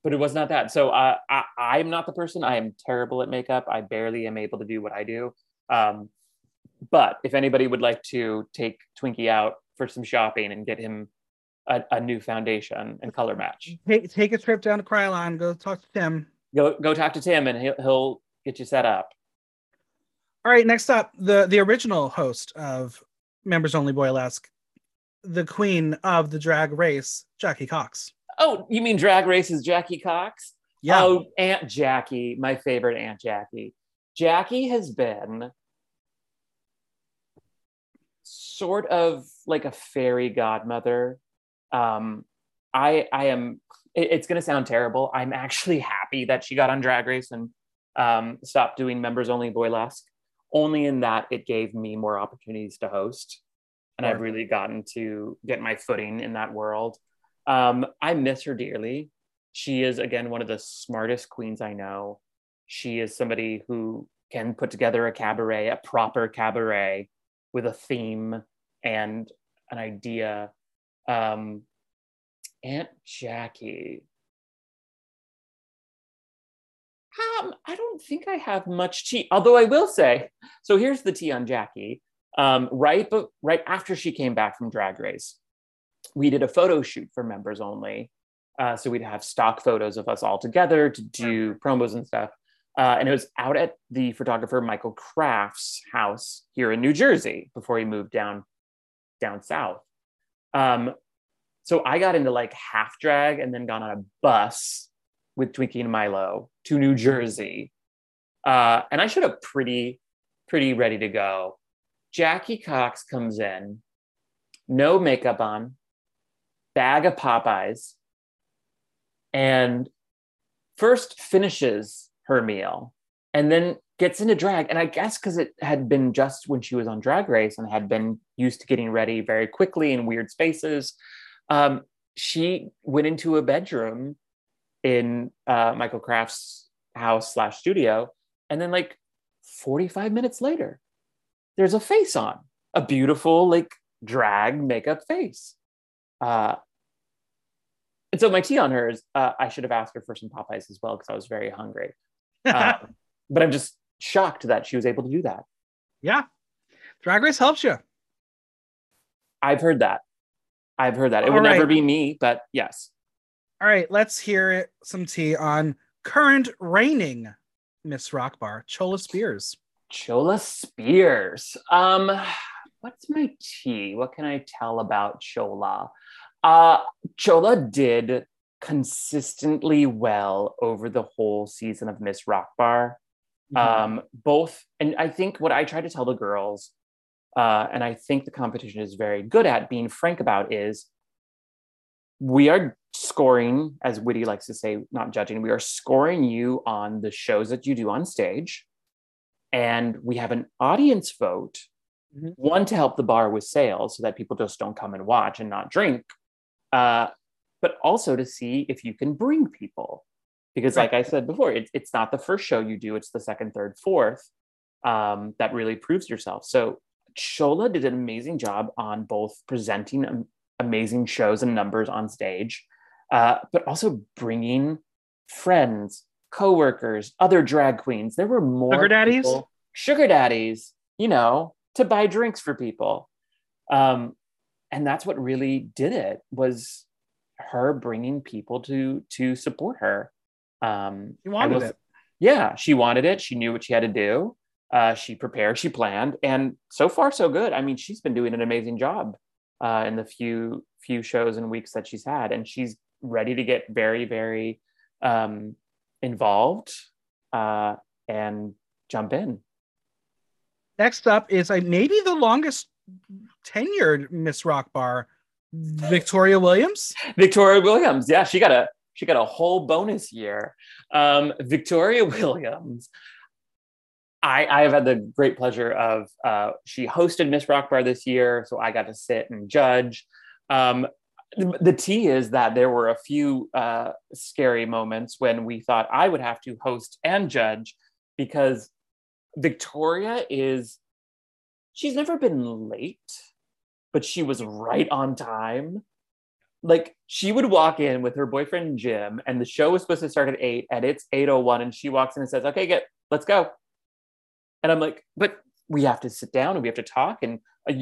but it was not that. So uh, I, I'm not the person. I am terrible at makeup. I barely am able to do what I do. Um, but if anybody would like to take Twinkie out for some shopping and get him a, a new foundation and color match. Take, take a trip down to Kryolan. Go talk to Tim. Go go talk to Tim, and he'll he'll get you set up. All right. Next up, the the original host of Members Only Boylesque, the queen of the drag race, Jackie Cox. Oh, you mean Drag Race is Jackie Cox? Yeah. Oh, Aunt Jackie, my favorite Aunt Jackie. Jackie has been sort of like a fairy godmother. Um, I I am. it- it's going to sound terrible. I'm actually happy that she got on Drag Race and um, stopped doing members only boylesque. Only in that it gave me more opportunities to host, and I've really gotten to get my footing in that world. Um, I miss her dearly. She is again one of the smartest queens I know. She is somebody who can put together a cabaret, a proper cabaret with a theme and an idea. Um, Aunt Jackie. Um, I don't think I have much tea, although I will say. So here's the tea on Jackie. Um, right, but right after she came back from Drag Race, we did a photo shoot for members only. Uh, so we'd have stock photos of us all together to do promos and stuff. Uh, and it was out at the photographer Michael Kraft's house here in New Jersey before he moved down down south. Um, so I got into like half drag and then got on a bus with Twinkie and Milo to New Jersey. Uh, and I showed up pretty, pretty ready to go. Jackie Cox comes in, no makeup on, bag of Popeyes, and first finishes her meal and then gets into drag. And I guess because it had been just when she was on Drag Race and had been used to getting ready very quickly in weird spaces, um, she went into a bedroom in uh, Michael Kraft's house slash studio. And then, like 45 minutes later, there's a face on a beautiful, like drag makeup face. Uh, and so my tea on her is uh, I should have asked her for some Popeyes as well because I was very hungry. [LAUGHS] Um, but I'm just shocked that she was able to do that. yeah. Drag Race helps you. I've heard that. I've heard that. It All would never be me, but yes. All right, let's hear some tea on current reigning Miss Rockbar, Chola Spears. Chola Spears. Um, what's my tea? What can I tell about Chola? Uh, Chola did consistently well over the whole season of Miss Rock Bar. Um, both, and I think what I try to tell the girls, uh, and I think the competition is very good at being frank about, is we are scoring, as Witty likes to say, not judging, we are scoring you on the shows that you do on stage. And we have an audience vote, Mhm. one to help the bar with sales so that people just don't come and watch and not drink, uh, but also to see if you can bring people. Because, like I said before, it, it's not the first show you do, it's the second, third, fourth um, that really proves yourself. So, Shola did an amazing job on both presenting am- amazing shows and numbers on stage, uh, but also bringing friends, coworkers, other drag queens. There were more Sugar daddies? people- sugar daddies, you know, to buy drinks for people. Um, and that's what really did it was her bringing people to to support her. Um, She wanted will- it. Yeah, she wanted it. She knew what she had to do. Uh, she prepared, she planned, and so far so good. I mean, she's been doing an amazing job uh, in the few few shows and weeks that she's had, and she's ready to get very very um, involved uh, and jump in. Next up is uh, maybe the longest tenured Miss Rock Bar, Victoria Williams. Victoria Williams, yeah, she got a she got a whole bonus year. Um, Victoria [LAUGHS] Williams. I, I have had the great pleasure of uh, she hosted Miss Rock Bar this year, so I got to sit and judge. Um, the, tea is that there were a few uh, scary moments when we thought I would have to host and judge because Victoria is she's never been late, but she was right on time. Like she would walk in with her boyfriend Jim, and the show was supposed to start at eight, and it's eight oh one, and she walks in and says, "Okay, get let's go." And I'm like, "But we have to sit down and we have to talk." And uh,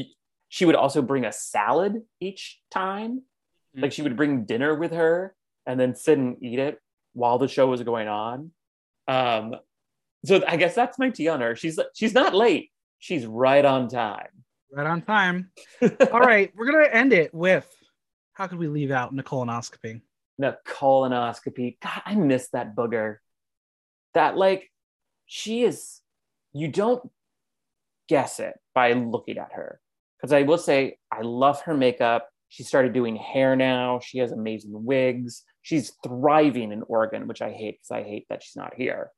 she would also bring a salad each time, Mhm. like she would bring dinner with her and then sit and eat it while the show was going on. Um, so I guess that's my tea on her. She's she's not late. She's right on time. Right on time. [LAUGHS] All right, we're gonna end it with how could we leave out Nicolonoscopy? The colonoscopy. God, I miss that booger. That like she is you don't guess it by looking at her. Because I will say I love her makeup. She started doing hair now. She has amazing wigs. She's thriving in Oregon, which I hate because I hate that she's not here.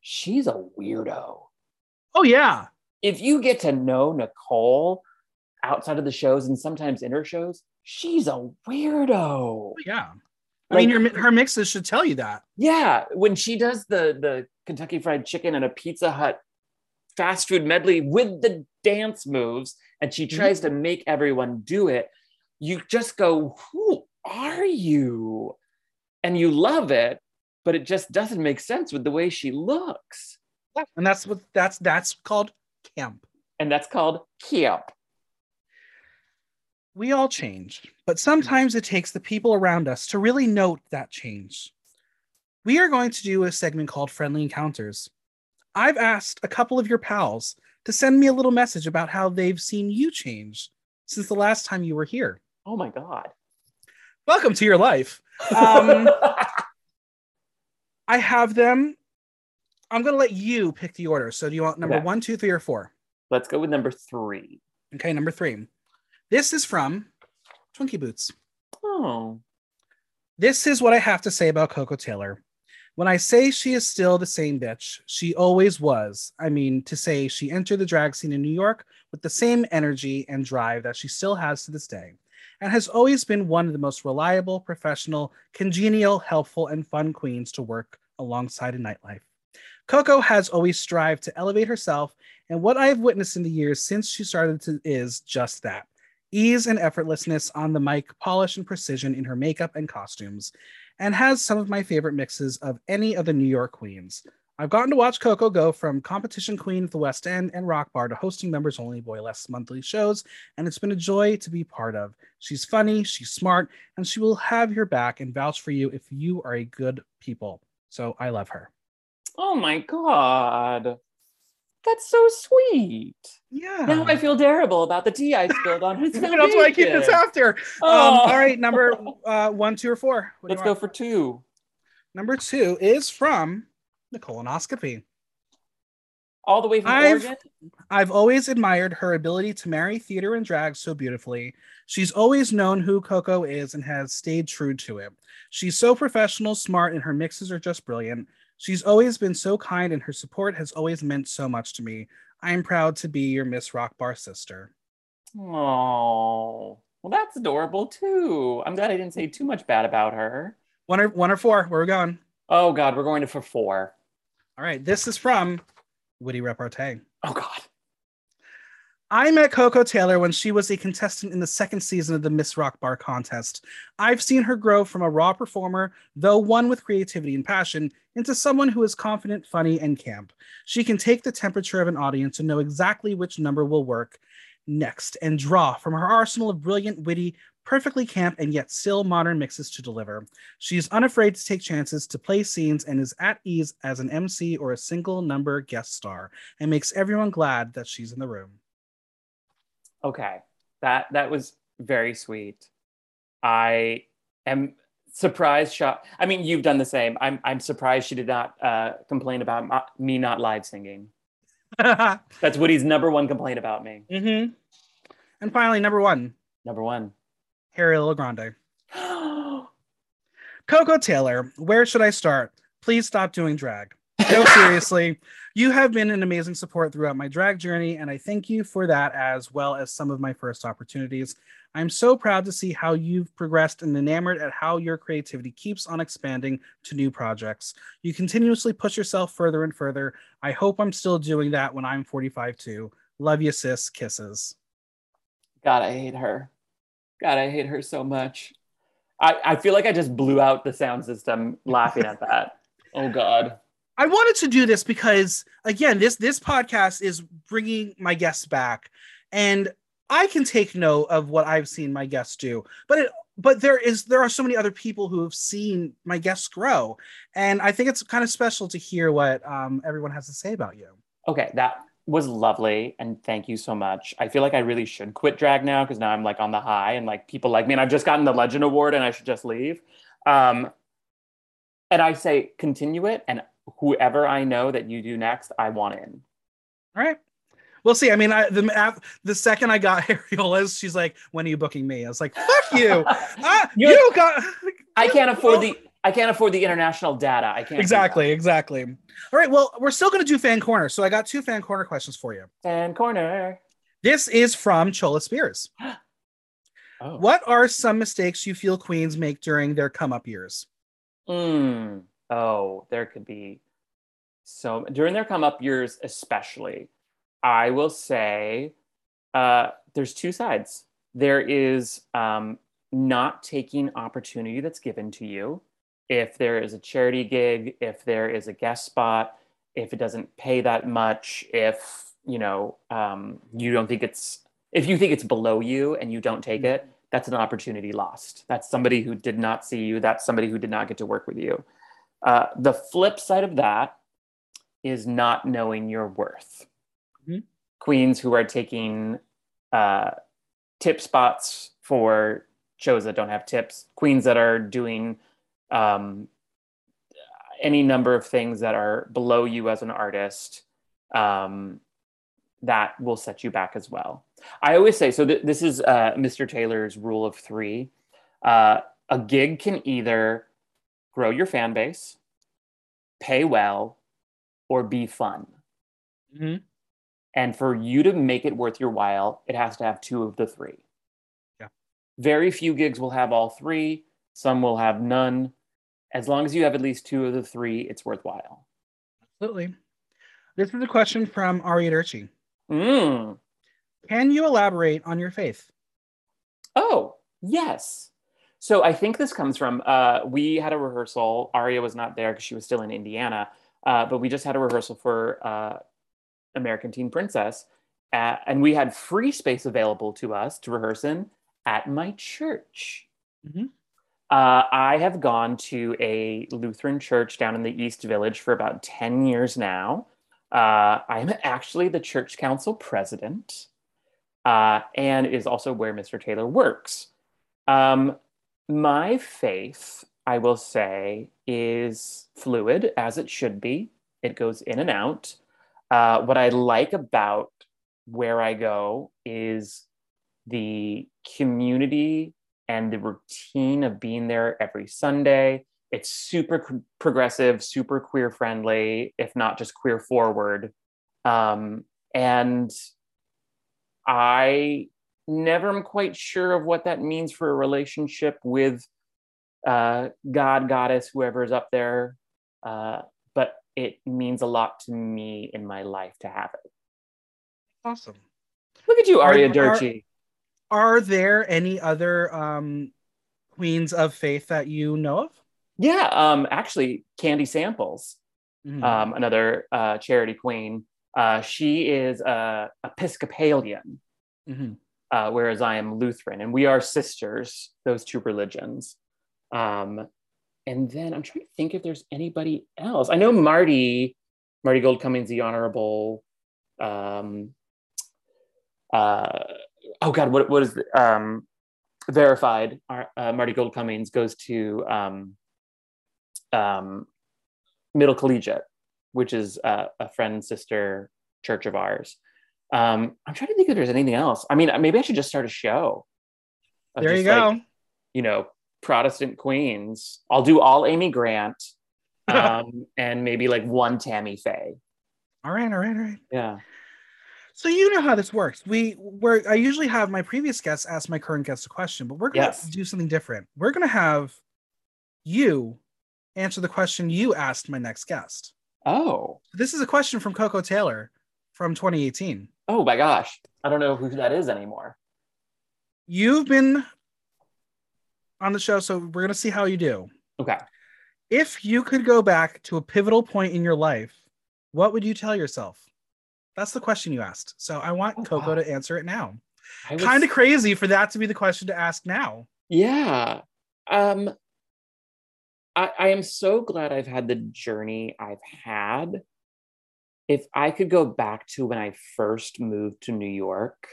She's a weirdo. Oh yeah. If you get to know Nicole outside of the shows and sometimes in her shows, she's a weirdo. Yeah. I mean, your, her mixes should tell you that. Yeah, when she does the the Kentucky Fried Chicken and a Pizza Hut fast food medley with the dance moves, and she tries mm-hmm. to make everyone do it, you just go, "Who are you?" And you love it, but it just doesn't make sense with the way she looks. And that's what that's that's called camp. And that's called camp. We all change, but sometimes it takes the people around us to really note that change. We are going to do a segment called Friendly Encounters. I've asked a couple of your pals to send me a little message about how they've seen you change since the last time you were here. Oh my God. Welcome to your life. Um, [LAUGHS] I have them. I'm going to let you pick the order. So do you want number okay. one, two, three, or four? Let's go with number three. Okay, number three. This is from Twinkie Boots. Oh. This is what I have to say about Coco Taylor. When I say she is still the same bitch, she always was. I mean, to say she entered the drag scene in New York with the same energy and drive that she still has to this day, and has always been one of the most reliable, professional, congenial, helpful, and fun queens to work alongside in nightlife. Coco has always strived to elevate herself, and what I have witnessed in the years since she started to is just that ease and effortlessness on the mic, polish and precision in her makeup and costumes, and has some of my favorite mixes of any of the New York queens. I've gotten to watch Coco go from competition queen at the West End and Rock Bar to hosting members only Boylesque monthly shows, and it's been a joy to be part of. She's funny, she's smart, and she will have your back and vouch for you if you are a good people. So I love her. Oh my God. That's so sweet. Yeah. Now I feel terrible about the tea I spilled on his foundation. [LAUGHS] That's why I keep this after. Oh. Um, all right, number uh, one, two, or four. What Let's go for two. Number two is from the colonoscopy. All the way from I've, Oregon? I've always admired her ability to marry theater and drag so beautifully. She's always known who Coco is and has stayed true to it. She's so professional, smart, and her mixes are just brilliant. She's always been so kind, and her support has always meant so much to me. I am proud to be your Miss Rock Bar sister. Oh, well, that's adorable too. I'm glad I didn't say too much bad about her. One or one or four. Where are we going? Oh God, we're going to for four. All right, this is from Witty Repartee. Oh God. I met Coco Taylor when she was a contestant in the second season of the Miss Rock Bar contest. I've seen her grow from a raw performer, though one with creativity and passion, into someone who is confident, funny, and camp. She can take the temperature of an audience and know exactly which number will work next and draw from her arsenal of brilliant, witty, perfectly camp and yet still modern mixes to deliver. She is unafraid to take chances to play scenes and is at ease as an MC or a single number guest star and makes everyone glad that she's in the room. Okay. That that was very sweet. I am surprised shocked. I mean, you've done the same. I'm I'm surprised she did not uh, complain about me not live singing. [LAUGHS] That's Woody's number one complaint about me. Mm-hmm. And finally, number one. Number one. Harry Grande. [GASPS] coco Taylor, where should I start? Please stop doing drag. No, seriously. [LAUGHS] You have been an amazing support throughout my drag journey, and I thank you for that as well as some of my first opportunities. I'm so proud to see how you've progressed and enamored at how your creativity keeps on expanding to new projects. You continuously push yourself further and further. I hope I'm still doing that when I'm 45 too. Love you, sis. Kisses. God, I hate her. God, I hate her so much. I, I feel like I just blew out the sound system laughing at that. Oh, God. I wanted to do this because again, this this podcast is bringing my guests back, and I can take note of what I've seen my guests do, but it but there is there are so many other people who have seen my guests grow, and I think it's kind of special to hear what um, everyone has to say about you. Okay, that was lovely, and thank you so much. I feel like I really should quit drag now because now I'm like on the high, and like people like me, and I've just gotten the Legend Award, and I should just leave. Um, and I say continue it, and whoever I know that you do next, I want in. All right. We'll see. I mean, I, the the second I got [LAUGHS] Ariola's, she's like, "When are you booking me?" I was like, "Fuck you! [LAUGHS] ah, you got." [LAUGHS] I can't afford the I can't afford the international data. I can't. Exactly, exactly. All right. Well, we're still going to do fan corner. So I got two fan corner questions for you. Fan corner. This is from Chola Spears. [GASPS] oh. What are some mistakes you feel queens make during their come up years? Mm. Oh, there could be so during their come up years, especially. I will say uh, there's two sides. There is um, not taking opportunity that's given to you if there is a charity gig, if there is a guest spot, if it doesn't pay that much, if you know um, you don't think it's if you think it's below you and you don't take it, that's an opportunity lost. That's somebody who did not see you. That's somebody who did not get to work with you. Uh, the flip side of that is not knowing your worth. Mm-hmm. Queens who are taking uh, tip spots for shows that don't have tips, queens that are doing um, any number of things that are below you as an artist um, that will set you back as well i always say so th- this is uh, mr taylor's rule of three uh, a gig can either grow your fan base pay well or be fun mm-hmm. and for you to make it worth your while it has to have two of the three yeah. very few gigs will have all three some will have none as long as you have at least two of the three, it's worthwhile. Absolutely. This is a question from Ari Derci. Mm. Can you elaborate on your faith? Oh, yes. So I think this comes from uh, we had a rehearsal. Aria was not there because she was still in Indiana, uh, but we just had a rehearsal for uh, American Teen Princess, at, and we had free space available to us to rehearse in at my church. Mm-hmm. Uh, I have gone to a Lutheran church down in the East Village for about 10 years now. Uh, I am actually the church council president uh, and is also where Mr. Taylor works. Um, my faith, I will say, is fluid as it should be. It goes in and out. Uh, what I like about where I go is the community and the routine of being there every Sunday. It's super progressive, super queer friendly, if not just queer forward. Um, and I never am quite sure of what that means for a relationship with uh, God, goddess, whoever is up there. Uh, but it means a lot to me in my life to have it. Awesome. Look at you, Aria Derci are there any other um, queens of faith that you know of? Yeah, um, actually, Candy Samples, mm-hmm. um, another uh, charity queen. Uh, she is a Episcopalian, mm-hmm. Uh, whereas I am Lutheran, and we are sisters. Those two religions. Um, and then I'm trying to think if there's anybody else. I know Marti, Marti Gould Cummings, the honorable. Um, uh, oh god, what what is the, um, verified? Uh, Marti Gould Cummings goes to um, um, Middle Collegiate, which is uh, a friend sister church of ours. Um, I'm trying to think if there's anything else. I mean, maybe I should just start a show. There you go. Like, you know, Protestant queens. I'll do all Amy Grant, [LAUGHS] um, and maybe like one Tammy Faye. All right, all right, all right. Yeah. So you know how this works. We where I usually have my previous guests ask my current guest a question, but we're gonna yes. do something different. We're gonna have you answer the question you asked my next guest. Oh. This is a question from Coco Taylor from 2018. Oh my gosh. I don't know who that is anymore. You've been on the show, so we're gonna see how you do. Okay. If you could go back to a pivotal point in your life, what would you tell yourself? That's the question you asked. So I want oh, Coco wow. to answer it now. Was... Kind of crazy for that to be the question to ask now. Yeah. Um I, I am so glad I've had the journey I've had if I could go back to when I first moved to New York,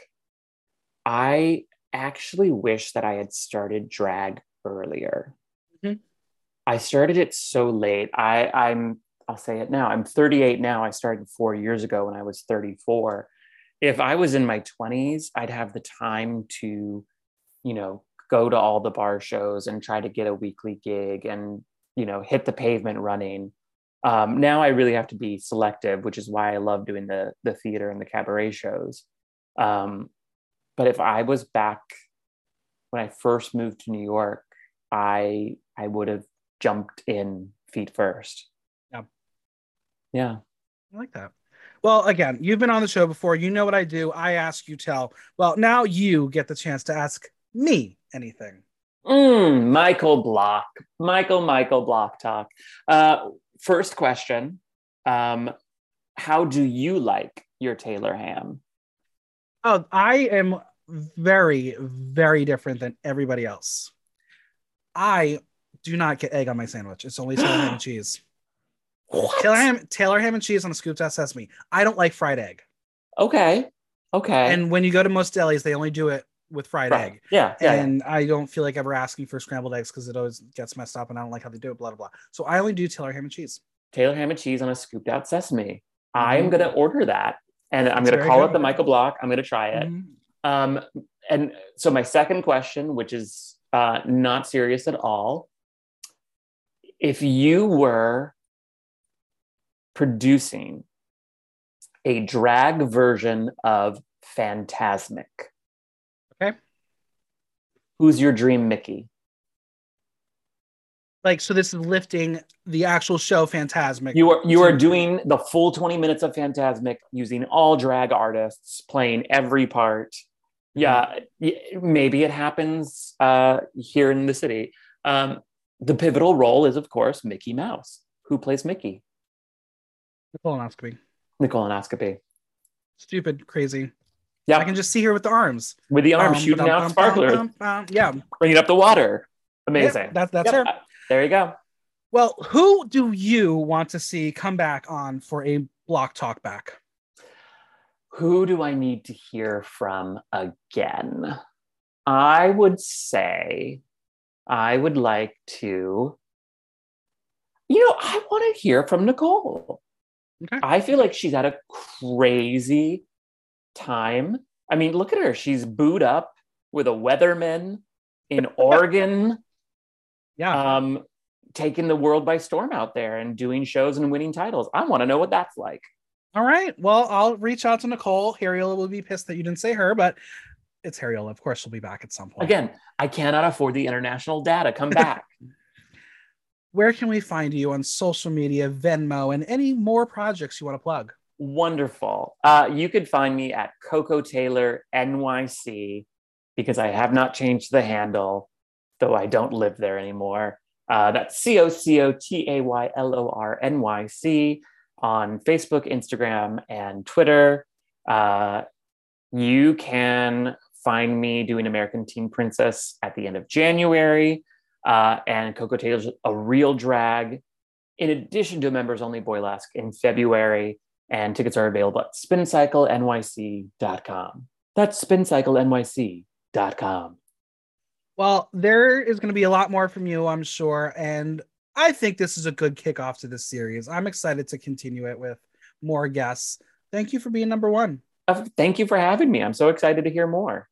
I actually wish that I had started drag earlier. Mhm. I started it so late. I, I'm, I'll say it now. I'm 38 now. I started four years ago when I was 34. If I was in my 20s, I'd have the time to, you know, go to all the bar shows and try to get a weekly gig and, you know, hit the pavement running. Um, now I really have to be selective, which is why I love doing the the theater and the cabaret shows. Um, but if I was back when I first moved to New York, I I would have jumped in feet first. Yeah. Yeah. I like that. Well, again, you've been on the show before. You know what I do. I ask, you tell. Well, now you get the chance to ask me anything. Mm, Michael Block. Michael, Michael Block talk. Uh, first question. Um, how do you like your Taylor ham? Oh, I am very, very different than everybody else. I do not get egg on my sandwich. It's only Taylor ham and [GASPS] cheese. What? Taylor ham, Taylor ham and cheese on a scooped out sesame. I don't like fried egg. Okay. Okay. And when you go to most delis, they only do it with fried Right. egg. Yeah. Yeah. yeah. and I don't feel like ever asking for scrambled eggs because it always gets messed up, and I don't like how they do it. Blah blah blah. So I only do Taylor ham and cheese. Taylor ham and cheese on a scooped out sesame. I'm Mhm. going to order that and I'm going to call good. it the Michael Block. I'm going to try it. Mhm. Um, and so my second question, which is uh, not serious at all, if you were producing a drag version of Fantasmic, Okay. Who's your dream Mickey? Like so, this is lifting the actual show Fantasmic. You are you are doing the full 20 minutes of Fantasmic using all drag artists playing every part. Yeah, maybe it happens uh, here in the city. Um, the pivotal role is, of course, Mickey Mouse. Who plays Mickey? the colonoscopy. The colonoscopy. Stupid, crazy. Yeah, I can just see her with the arms. with the arms um, Bum, shooting out bum, sparklers, bum. Yeah, bringing up the water. Amazing. Yep, that- that's Yep, her. There you go. Well, who do you want to see come back on for a block talk back? Who do I need to hear from again? I would say I would like to, you know, I want to hear from Nicole. Okay. I feel like she's had a crazy time. I mean, look at her. She's booed up with a weatherman in [LAUGHS] Oregon, Yeah. um, taking the world by storm out there and doing shows and winning titles. I want to know what that's like. All right. Well, I'll reach out to Nicole. Harriola will be pissed that you didn't say her, but it's Harriola. Of course, she'll be back at some point. Again, I cannot afford the international data. Come [LAUGHS] back. where can we find you on social media, Venmo, and any more projects you want to plug? Wonderful. Uh, you could find me at Coco Taylor NYC because I have not changed the handle, though I don't live there anymore. Uh, that's C O C O T A Y L O R N Y C on Facebook, Instagram, and Twitter. Uh, you can find me doing American Teen Princess at the end of January. Uh, and Coco Taylor's a real drag, in addition to members only Boylesque in February and tickets are available at spincyclenyc.com. That's spincyclenyc.com. Well, there is going to be a lot more from you, I'm sure. And I think this is a good kickoff to this series. I'm excited to continue it with more guests. Thank you for being number one. Uh, Thank you for having me. I'm so excited to hear more.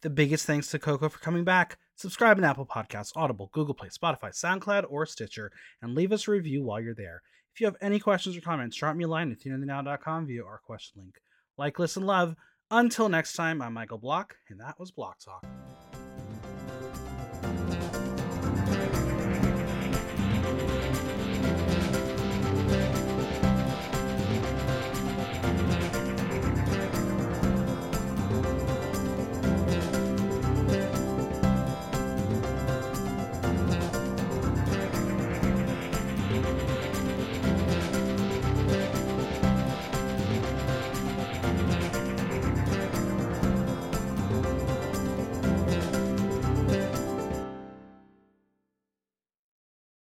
The biggest thanks to Coco for coming back. Subscribe in Apple Podcasts, Audible, Google Play, Spotify, SoundCloud, or Stitcher, and leave us a review while you're there. If you have any questions or comments, drop me a line at tuneinthenow.com via our question link. Like, listen, love. Until next time, I'm Michael Block, and that was Block Talk.